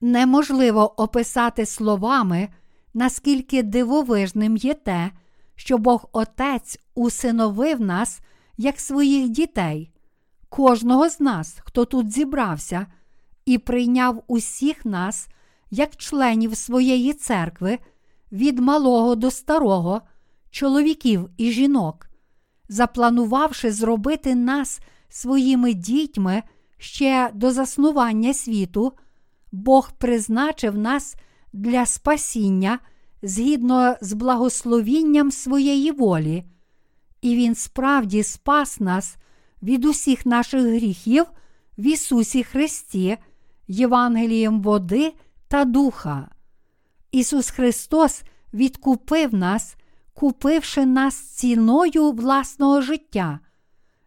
Speaker 1: Неможливо описати словами, наскільки дивовижним є те, що Бог Отець усиновив нас як своїх дітей, кожного з нас, хто тут зібрався, і прийняв усіх нас як членів своєї церкви від малого до старого, чоловіків і жінок, запланувавши зробити нас своїми дітьми ще до заснування світу. Бог призначив нас для спасіння згідно з благословінням своєї волі, і Він справді спас нас від усіх наших гріхів в Ісусі Христі, Євангелієм води та духа. Ісус Христос відкупив нас, купивши нас ціною власного життя.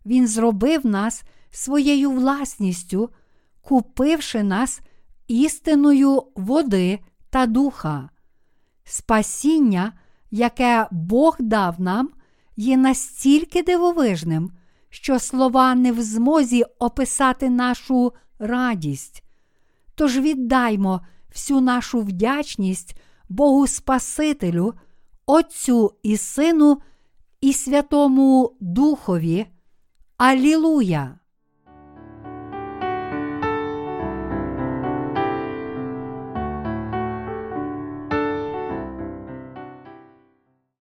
Speaker 1: Він зробив нас своєю власністю, купивши нас істиною води та духа. Спасіння, яке Бог дав нам, є настільки дивовижним, що слова не в змозі описати нашу радість. Тож віддаймо всю нашу вдячність Богу Спасителю, Отцю і Сину і Святому Духові. Алілуя!